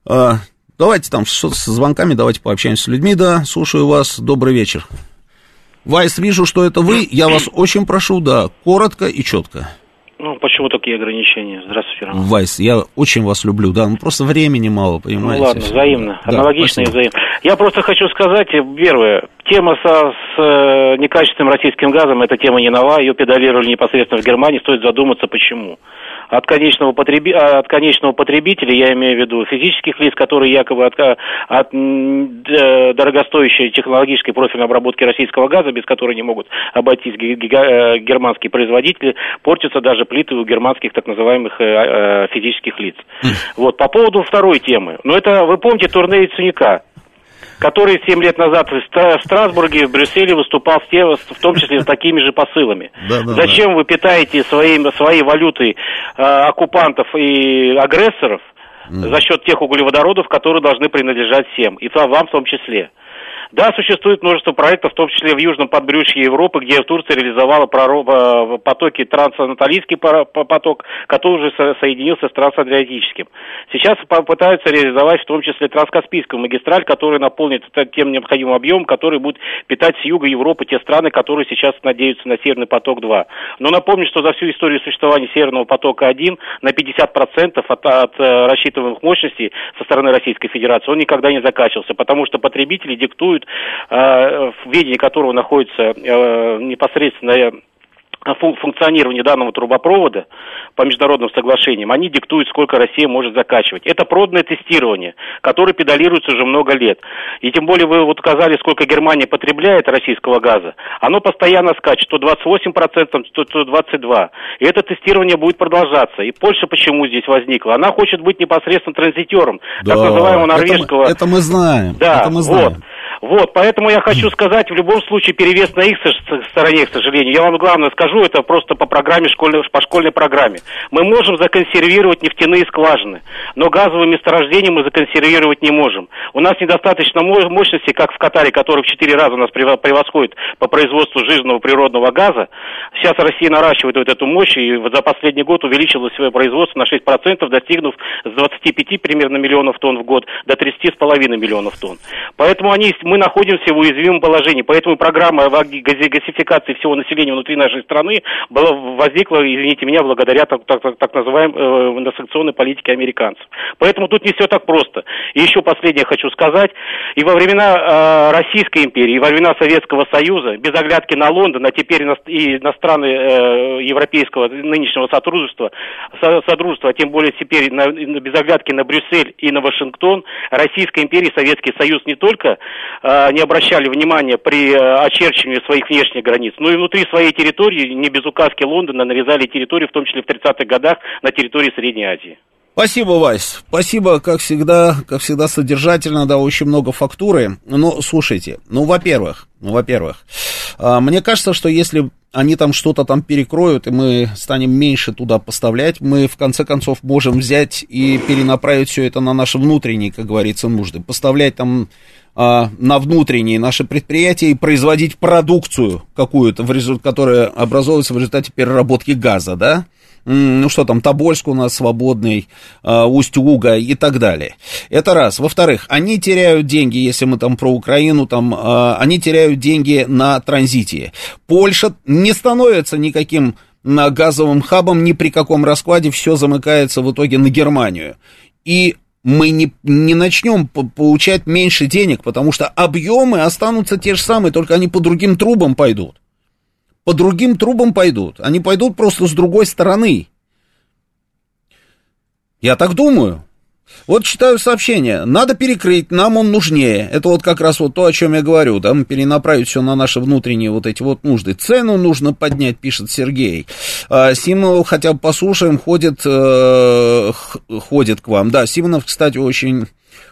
А, давайте там что-то со звонками, давайте пообщаемся с людьми. Да, слушаю вас. Добрый вечер. Вайс, вижу, что это вы. Я вас очень прошу, да, коротко и четко. Ну, почему такие ограничения? Здравствуйте, Роман. Вайс, я очень вас люблю, да, ну просто времени мало, понимаете? Ну ладно, взаимно, да, аналогично спасибо. и взаимно. Я просто хочу сказать, первое, тема со, с э, некачественным российским газом, эта тема не нова, ее педалировали непосредственно в Германии, стоит задуматься, почему от конечного, потреби... А, от конечного потребителя, я имею в виду физических лиц, которые якобы от, от дорогостоящей технологической профильной обработки российского газа, без которой не могут обойтись э, германские производители, портятся даже плиты у германских так называемых э, э, физических лиц. Вот, по поводу второй темы. Ну, это, вы помните, турне Яценюка, который 7 лет назад в Страсбурге, в Брюсселе выступал с тем, в том числе с такими же посылами. Да, да, Зачем да. вы питаете своей, своей валютой э, оккупантов и агрессоров mm. за счет тех углеводородов, которые должны принадлежать всем, и вам в том числе? Да, существует множество проектов, в том числе в южном подбрюшье Европы, где Турция реализовала э, потоки трансанатолийский поток, который уже соединился с трансадриатическим. Сейчас попытаются реализовать в том числе транскаспийскую магистраль, которая наполнит тем необходимым объемом, который будет питать с юга Европы те страны, которые сейчас надеются на Северный поток-2. Но напомню, что за всю историю существования Северного потока-1 на 50% от, от э, рассчитываемых мощностей со стороны Российской Федерации он никогда не заканчивался, потому что потребители диктуют существует, э, в ведении которого находится э, непосредственно функционирование данного трубопровода по международным соглашениям, они диктуют, сколько Россия может закачивать. Это продное тестирование, которое педалируется уже много лет. И тем более вы вот указали, сколько Германия потребляет российского газа. Оно постоянно скачет, то 28%, то, то 22%. И это тестирование будет продолжаться. И Польша почему здесь возникла? Она хочет быть непосредственно транзитером, да, так называемого норвежского... Это мы, это мы знаем. Да, это мы знаем. вот. Вот, поэтому я хочу сказать, в любом случае перевес на их стороне, к сожалению. Я вам главное скажу, это просто по программе, школьной, по школьной программе. Мы можем законсервировать нефтяные скважины, но газовые месторождения мы законсервировать не можем. У нас недостаточно мощности, как в Катаре, который в четыре раза нас превосходит по производству жирного природного газа. Сейчас Россия наращивает вот эту мощь, и за последний год увеличила свое производство на 6%, достигнув с 25 примерно миллионов тонн в год до 30,5 миллионов тонн. Поэтому они мы находимся в уязвимом положении. Поэтому программа газификации всего населения внутри нашей страны была, возникла, извините меня, благодаря так, так, так называемой э, санкционной политике американцев. Поэтому тут не все так просто. И еще последнее хочу сказать. И во времена э, Российской империи, и во времена Советского Союза, без оглядки на Лондон, а теперь на, и на страны э, европейского нынешнего сотрудничества, со, содружества, а тем более теперь на, без оглядки на Брюссель и на Вашингтон, Российская империя и Советский Союз не только не обращали внимания при э, очерчивании своих внешних границ, но и внутри своей территории, не без указки Лондона, нарезали территории, в том числе в 30-х годах, на территории Средней Азии. Спасибо, Вась. Спасибо, как всегда, как всегда содержательно, да, очень много фактуры. Ну, слушайте, ну, во-первых, ну, во-первых, а, мне кажется, что если они там что-то там перекроют, и мы станем меньше туда поставлять, мы в конце концов можем взять и перенаправить все это на наши внутренние, как говорится, нужды. Поставлять там а, на внутренние наши предприятия и производить продукцию какую-то, которая образовывается в результате переработки газа, да? ну что там, Тобольск у нас свободный, э, Усть-Уга и так далее. Это раз. Во-вторых, они теряют деньги, если мы там про Украину, там, э, они теряют деньги на транзите. Польша не становится никаким газовым хабом ни при каком раскладе, все замыкается в итоге на Германию. И мы не, не начнем получать меньше денег, потому что объемы останутся те же самые, только они по другим трубам пойдут по другим трубам пойдут. Они пойдут просто с другой стороны. Я так думаю. Вот читаю сообщение. Надо перекрыть, нам он нужнее. Это вот как раз вот то, о чем я говорю. Да, перенаправить все на наши внутренние вот эти вот нужды. Цену нужно поднять, пишет Сергей. А, Симонов хотя бы послушаем, ходит, э, ходит к вам. Да, Симонов, кстати, очень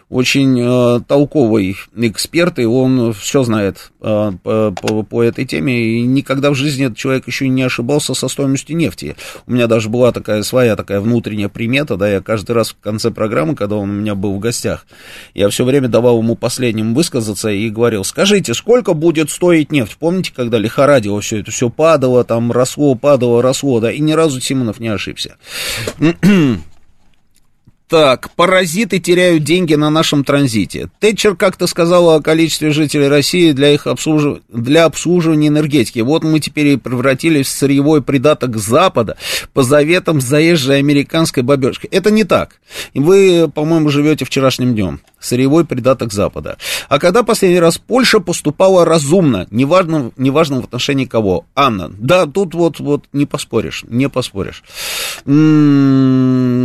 очень э, толковый эксперт, и он все знает э, по, по, по этой теме, и никогда в жизни этот человек еще не ошибался со стоимостью нефти. У меня даже была такая своя такая внутренняя примета, да, я каждый раз в конце программы, когда он у меня был в гостях, я все время давал ему последним высказаться и говорил, скажите, сколько будет стоить нефть? Помните, когда лихорадило все это, все падало, там росло, падало, росло, да, и ни разу Симонов не ошибся. Так, паразиты теряют деньги на нашем транзите. Тэтчер как-то сказала о количестве жителей России для их обслужив... для обслуживания энергетики. Вот мы теперь и превратились в сырьевой придаток Запада по заветам заезжей американской бабешки. Это не так. Вы, по-моему, живете вчерашним днем. Сырьевой придаток Запада. А когда последний раз Польша поступала разумно, неважно, неважно в отношении кого? Анна. Да, тут вот, вот не поспоришь, не поспоришь. М-м-м,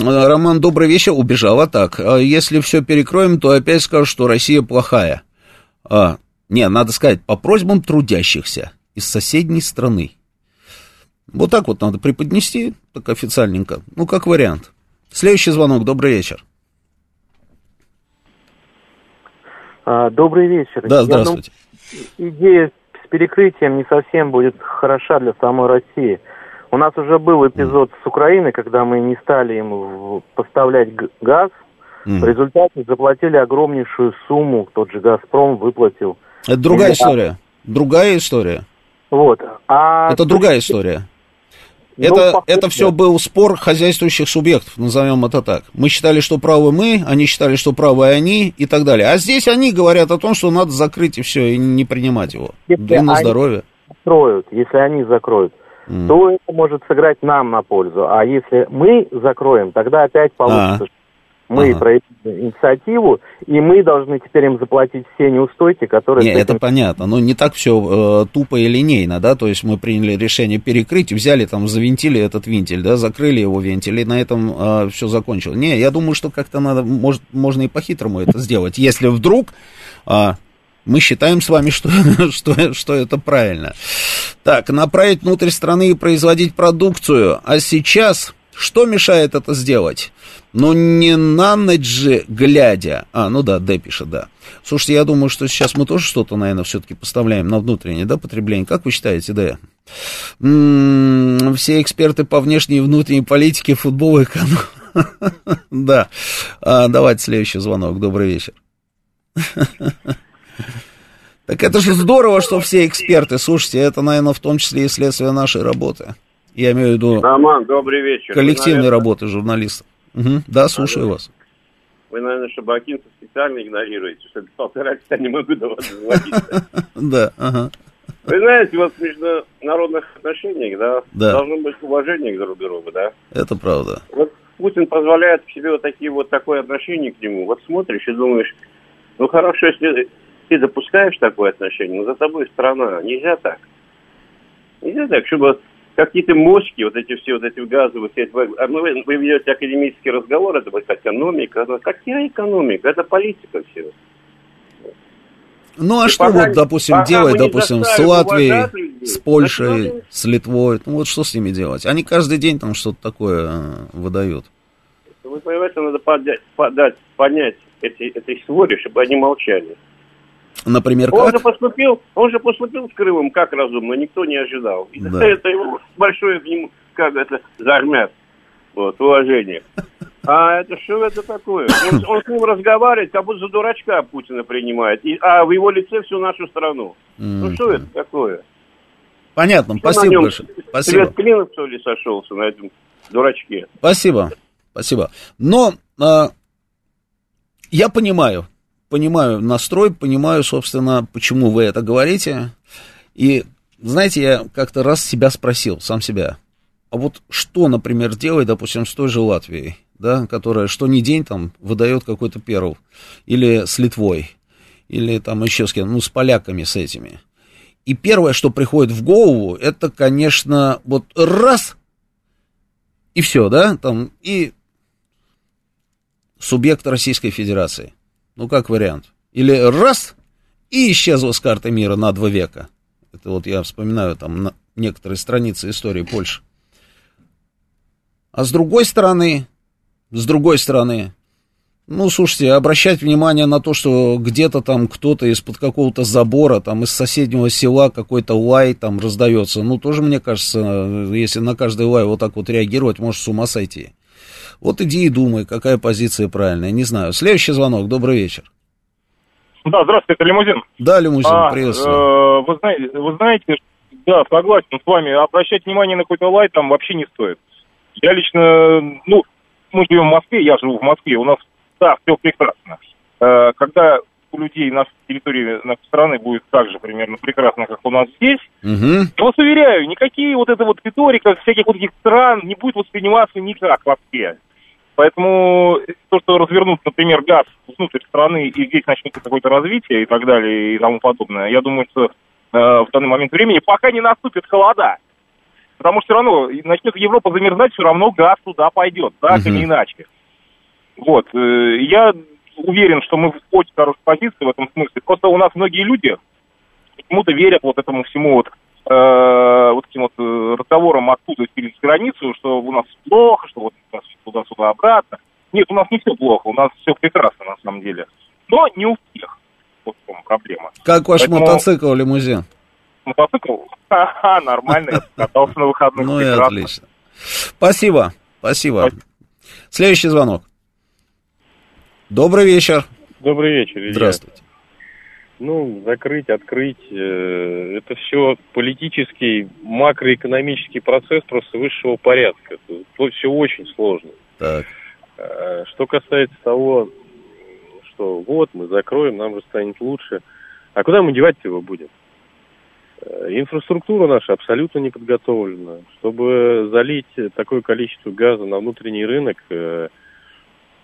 Роман добрый вечер, убежала так. А если все перекроем, то опять скажут, что Россия плохая. А, не, надо сказать, по просьбам трудящихся из соседней страны. Вот так вот надо преподнести, так официальненько. Ну, как вариант. Следующий звонок, добрый вечер. А, добрый вечер. Да, здравствуйте. Я, идея с перекрытием не совсем будет хороша для самой России. У нас уже был эпизод с Украиной, когда мы не стали им поставлять газ. Mm. В результате заплатили огромнейшую сумму, тот же «Газпром» выплатил. Это другая и, история. Другая история. Вот. А... Это другая история. Ну, это, ну, это все был спор хозяйствующих субъектов, назовем это так. Мы считали, что правы мы, они считали, что правы они и так далее. А здесь они говорят о том, что надо закрыть и все, и не принимать его. Если да на здоровье. Закроют, если они закроют, mm. то это может сыграть нам на пользу. А если мы закроем, тогда опять получится, а. Мы ага. проявили инициативу, и мы должны теперь им заплатить все неустойки, которые... Нет, этим... это понятно, но не так все э, тупо и линейно, да, то есть мы приняли решение перекрыть, взяли там, завинтили этот вентиль, да, закрыли его вентиль, и на этом э, все закончилось. Не, я думаю, что как-то надо, может, можно и по-хитрому это сделать, если вдруг... Э, мы считаем с вами, что, что, что это правильно. Так, направить внутрь страны и производить продукцию. А сейчас что мешает это сделать? Ну, не на ночь же глядя. А, ну да, Д пишет, да. Слушайте, я думаю, что сейчас мы тоже что-то, наверное, все-таки поставляем на внутреннее, да, потребление. Как вы считаете, Д? М-м, все эксперты по внешней и внутренней политике, футбол и. Да. А, давайте следующий звонок. Добрый вечер. Так это же здорово, что все эксперты. Слушайте, это, наверное, в том числе и следствие нашей работы. Я имею в виду... Роман, добрый вечер. Коллективной наверное... работы журналистов. Угу. Да, слушаю вас. Вы, наверное, Шабакинца специально игнорируете, что полтора часа не могу до вас дозвониться. Да, ага. Вы знаете, вот в международных отношениях, да, Да. должно быть уважение друг к другу, да. Это правда. Вот Путин позволяет себе вот такие вот такое отношение к нему. Вот смотришь и думаешь, ну хорошо, если ты допускаешь такое отношение, но за тобой страна. Нельзя так. Нельзя так, чтобы какие-то мочки, вот эти все, вот эти газовые, все эти, а вы, вы ведете академический разговор, это будет экономика. Какая экономика? Это политика все. Ну а И что пока- вот, допустим, делать, допустим, с Латвией, людей, с Польшей, национальный- с Литвой? Ну вот что с ними делать? Они каждый день там что-то такое э, выдают. Вы понимаете, надо подать, подать, понять эти, этой своре, чтобы они молчали. Например, Он как? же поступил, он же поступил с Крымом как разумно, никто не ожидал. И Да. это ему большое к нему, как это, зармят, вот, уважение. А это что это такое? Он, он с ним разговаривает, как будто за дурачка Путина принимает, и, а в его лице всю нашу страну. Ну М. что это такое? Понятно, Что спасибо большое. Спасибо. Свет клинов, что ли, сошелся на этом дурачке? Спасибо, спасибо. Но а, я понимаю, понимаю настрой, понимаю, собственно, почему вы это говорите. И, знаете, я как-то раз себя спросил, сам себя, а вот что, например, делать, допустим, с той же Латвией, да, которая что ни день там выдает какой-то перл, или с Литвой, или там еще с кем, ну, с поляками, с этими. И первое, что приходит в голову, это, конечно, вот раз, и все, да, там, и субъект Российской Федерации. Ну, как вариант. Или раз, и исчезла с карты мира на два века. Это вот я вспоминаю там некоторые страницы истории Польши. А с другой стороны, с другой стороны, ну, слушайте, обращать внимание на то, что где-то там кто-то из-под какого-то забора, там из соседнего села какой-то лай там раздается, ну, тоже, мне кажется, если на каждый лай вот так вот реагировать, может с ума сойти. Вот иди и думай, какая позиция правильная, не знаю. Следующий звонок, добрый вечер. Да, здравствуйте, это лимузин. Да, лимузин, А, приветствую. э, вы, знаете, вы знаете, да, согласен с вами, обращать внимание на какой-то лай там вообще не стоит. Я лично, ну, мы живем в Москве, я живу в Москве, у нас, да, все прекрасно. Э, когда у людей на территории нашей страны будет так же примерно прекрасно, как у нас здесь, Угу. я вас уверяю, никакие вот эта вот риторика всяких вот этих стран не будет восприниматься никак вообще. Поэтому то, что развернут, например, газ внутрь страны, и здесь начнется какое-то развитие и так далее, и тому подобное, я думаю, что э, в данный момент времени, пока не наступит холода, потому что все равно начнет Европа замерзать, все равно газ туда пойдет, так Мгм. или иначе. Вот. э, Я уверен, что мы в очень хорошей позиции в этом смысле. Просто у нас многие люди почему-то верят вот этому всему вот, вот этим вот э, разговорам оттуда через границу, что у нас плохо, что вот у нас туда-сюда обратно. Нет, у нас не все плохо, у нас все прекрасно на самом деле. Но не у всех. Вот в чем проблема. Как ваш Поэтому мотоцикл, лимузин? Мотоцикл? Ха-ха, нормально, я катался на выходных. Ну и отлично. Спасибо, спасибо. Следующий звонок. Добрый вечер. Добрый вечер, Илья. Здравствуйте. Ну, закрыть, открыть, э, это все политический, макроэкономический процесс просто высшего порядка. Тут все очень сложно. Так. Э, Что касается того, что вот, мы закроем, нам же станет лучше. А куда мы девать его будем? Э, Инфраструктура наша абсолютно не подготовлена. Чтобы залить такое количество газа на внутренний рынок, э,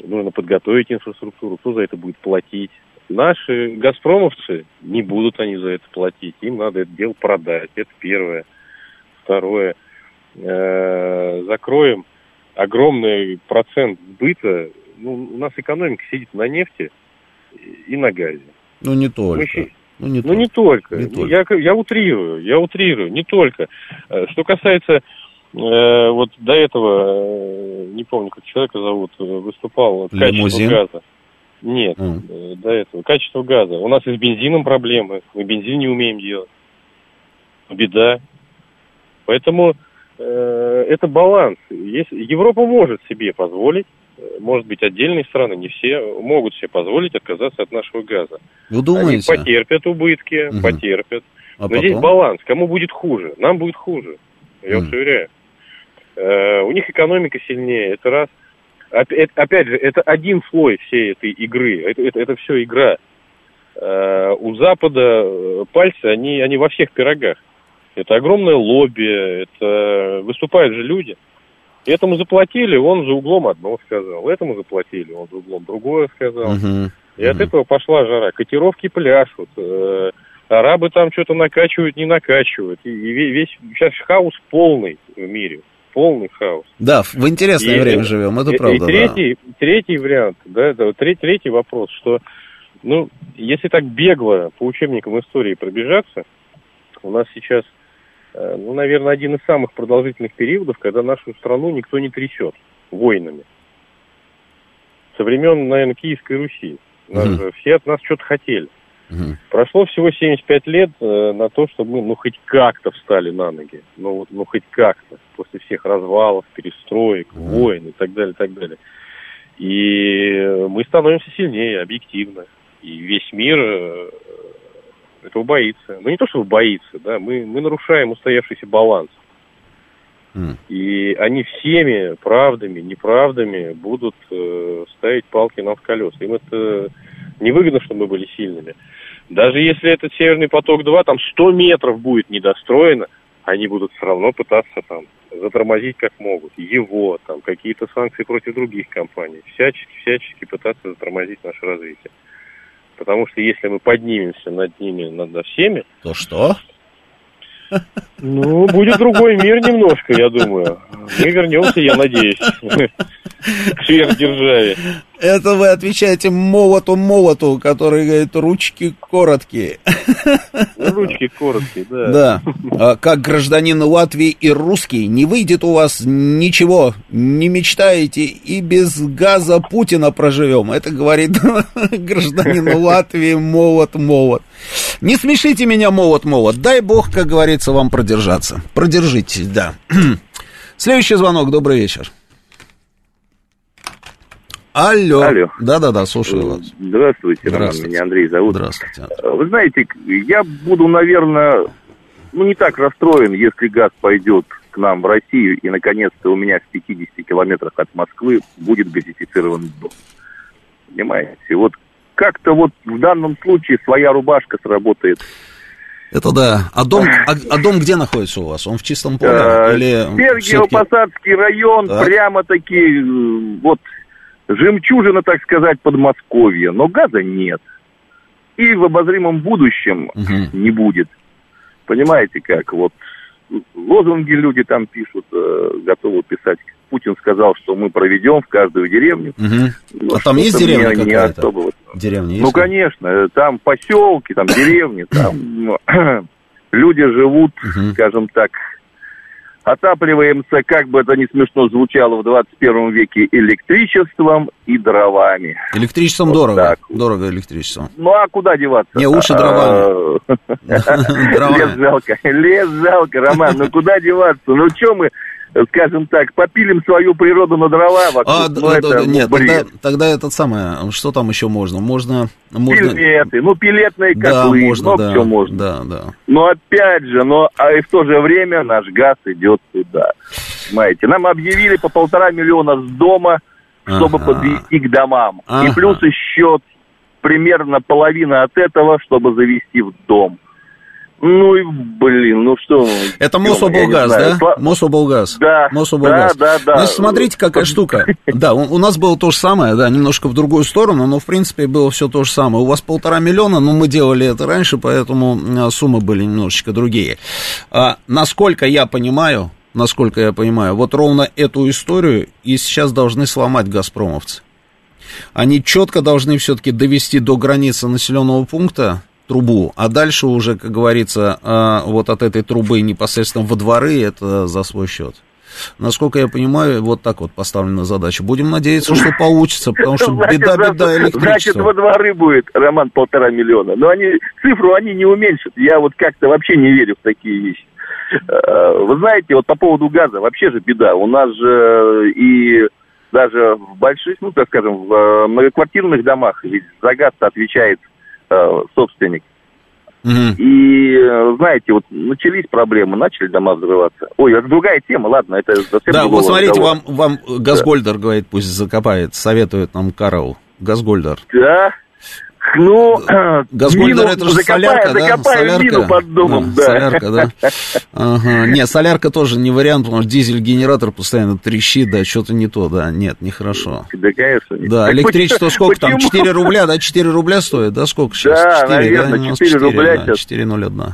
нужно подготовить инфраструктуру. Кто за это будет платить? Наши газпромовцы не будут они за это платить. Им надо это дело продать. Это первое. Второе. Э, закроем огромный процент сбыта. Ну, у нас экономика сидит на нефти и на газе. Ну не только. Мы Ну не ну, не только. Не только. Я, я утрирую, я утрирую, не только. Э, Что касается э, вот до этого, э, не помню, как человека зовут, выступал, качество Лимузин? газа. Нет, э, до этого. Качество газа. У нас и с бензином проблемы. Мы бензин не умеем делать. Беда. Поэтому э, это баланс. Если, Европа может себе позволить, э, может быть, отдельные страны, не все, могут себе позволить отказаться от нашего газа. Вы думаете? Они потерпят убытки, Мгм. потерпят. А Но здесь потом? баланс. Кому будет хуже? Нам будет хуже. Я вас Мгм. уверяю. Э, у них экономика сильнее, это раз. Опять, же, это один слой всей этой игры. Это, это, это все игра. Э, у Запада э, пальцы, они, они во всех пирогах. Это огромное лобби, это выступают же люди. Этому заплатили, он за углом одно сказал. Этому заплатили, он за углом другое сказал. Мгм. И от этого пошла жара. Котировки пляшут. э, арабы там что-то накачивают, не накачивают. И, и ве- весь сейчас хаос полный в мире. Полный хаос. Да, в интересное И- время живем, это и- правда. И да. третий, третий вариант, да, это третий, третий вопрос, что, ну, если так бегло по учебникам истории пробежаться, у нас сейчас, э, ну, наверное, один из самых продолжительных периодов, когда нашу страну никто не трясет войнами. Со времен, наверное, Киевской Руси. Нас же все от нас что-то хотели. Мгм. Прошло всего 75 лет э, на то, чтобы мы, ну, хоть как-то встали на ноги. Ну, вот, ну, хоть как-то. После всех развалов, перестроек, войн и так далее, так далее. И мы становимся сильнее, объективно. И весь мир э, этого боится. Ну, не то, чтобы боится, да, мы, мы нарушаем устоявшийся баланс. И они всеми правдами, неправдами будут э, ставить палки нам в колеса. Им это невыгодно, чтобы мы были сильными. Даже если этот Северный поток-2, там 100 метров будет недостроено, они будут все равно пытаться там затормозить как могут. Его, там, какие-то санкции против других компаний. Всячески, всячески пытаться затормозить наше развитие. Потому что если мы поднимемся над ними, над всеми, То что? ну, будет другой мир немножко, я думаю. Мы вернемся, я надеюсь, к сверхдержаве. Это вы отвечаете молоту-молоту, который говорит, ручки короткие. Ручки короткие, да. Да, А как гражданин Латвии и русский, не выйдет у вас ничего, не мечтаете, и без газа Путина проживем. Это говорит гражданин Латвии молот-молот. Не смешите меня, молот-молот. Дай бог, как говорится, вам продержаться. Продержитесь, да. Следующий звонок, добрый вечер. Алло. Алло. Да-да-да, слушаю вас. Здравствуйте, Роман, Здравствуйте. меня Андрей зовут. Здравствуйте. Э, Вы знаете, я буду, наверное, ну не так расстроен, если газ пойдет к нам в Россию, и наконец-то у меня в 50 километрах от Москвы будет газифицированный дом. Понимаете? Вот как-то вот в данном случае своя рубашка сработает. Это да. А дом, а, а дом где находится у вас? Он в чистом поле? Э, или Сергиево-Посадский район, Так. прямо-таки, э, вот, жемчужина, так сказать, Подмосковья, но газа нет. И в обозримом будущем не будет. Понимаете как? Вот лозунги люди там пишут, э, готовы писать. Путин сказал, что мы проведем в каждую деревню. Ну, а там есть деревня не какая-то? особо вот Деревня есть? ну, конечно, там поселки, там деревни, там ну, люди живут, скажем так, отапливаемся, как бы это ни смешно звучало в 21 веке, электричеством и дровами. Электричеством Вот дорого. так. Дорого электричеством. Ну, а куда деваться? Не, уши дровами. Дровами. Лес жалко, лес жалко, Роман, ну куда деваться? Ну, что мы, скажем так, попилим свою природу на дрова вокруг? А, ну, да, это да, да, нет, тогда, бред. тогда этот самое, что там еще можно? Можно, можно... Пилеты, ну, пилетные Да, котлы, можно, много да, чего можно. да, да. Но опять же, но а и в то же время наш газ идет туда. Понимаете, нам объявили по полтора миллиона с дома, чтобы Ага. подвести к домам. И Ага. плюс еще примерно половина от этого, чтобы завести в дом. Ну и, блин, ну что... Это Мособлгаз, да? Мособлгаз. Да, Мособлгаз. да, да, да. Ну, смотрите, какая штука. Да, у, у нас было то же самое, да, немножко в другую сторону, но, в принципе, было все то же самое. У вас полтора миллиона, но мы делали это раньше, поэтому а, суммы были немножечко другие. А, насколько я понимаю, насколько я понимаю, вот ровно эту историю и сейчас должны сломать газпромовцы. Они четко должны все-таки довести до границы населенного пункта трубу, а дальше уже, как говорится, а, вот от этой трубы непосредственно во дворы, это за свой счет. Насколько я понимаю, вот так вот поставлена задача. Будем надеяться, что получится, потому что Значит, беда, значит, во дворы будет, Роман, полтора миллиона. Но они, цифру они не уменьшат. Я вот как-то вообще не верю в такие вещи. Э, Вы знаете, вот по поводу газа, вообще же беда. У нас же и даже в больших, ну, так скажем, в э, многоквартирных домах ведь за газ отвечает э, собственник. И, э, знаете, вот начались проблемы, начали дома взрываться. Ой, это другая тема, ладно, это совсем Да, вот смотрите, вам, вам Газгольдер да. говорит, пусть закопает, советует нам Карл. Газгольдер. Да, ну, Газгольдер это же солярка, да? Солярка. Мину под домом, да. Солярка, да. Ага. Нет, солярка тоже не вариант, потому что дизель-генератор постоянно трещит, да, что-то не то, да. Нет, нехорошо. Да, конечно. Не да, электричество сколько там? 4 рубля, да? 4 рубля стоит, да? Сколько сейчас? Да, 4, наверное, да? 4 рубля да, 4,01.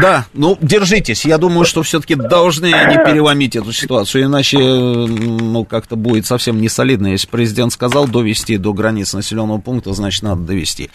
Да, ну, держитесь. Я думаю, что все-таки должны они переломить эту ситуацию, иначе, ну, как-то будет совсем не солидно. Если президент сказал довести до границ населенного пункта, значит, надо довести.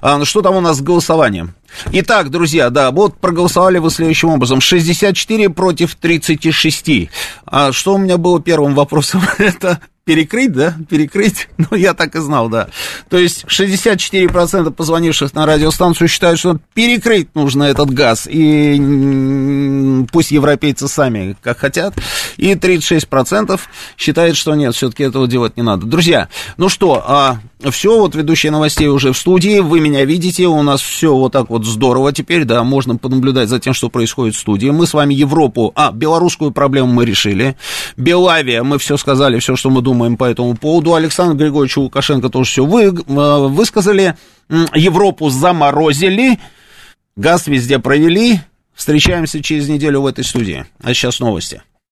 А, ну, что там у нас с голосованием? Итак, друзья, да, вот проголосовали вы следующим образом. 64 против 36. А что у меня было первым вопросом? Это перекрыть, да, перекрыть, ну, я так и знал, да. То есть 64% позвонивших на радиостанцию считают, что перекрыть нужно этот газ, и пусть европейцы сами как хотят, и 36% считают, что нет, все-таки этого делать не надо. Друзья, ну что, а, все, вот ведущие новостей уже в студии, вы меня видите, у нас все вот так вот здорово теперь, да, можно понаблюдать за тем, что происходит в студии. Мы с вами Европу, а, белорусскую проблему мы решили, Белавия, мы все сказали, все, что мы думаем, по этому поводу. Александр Григорьевич Лукашенко тоже все вы, э, высказали. Европу заморозили, газ везде провели. Встречаемся через неделю в этой студии. А сейчас новости.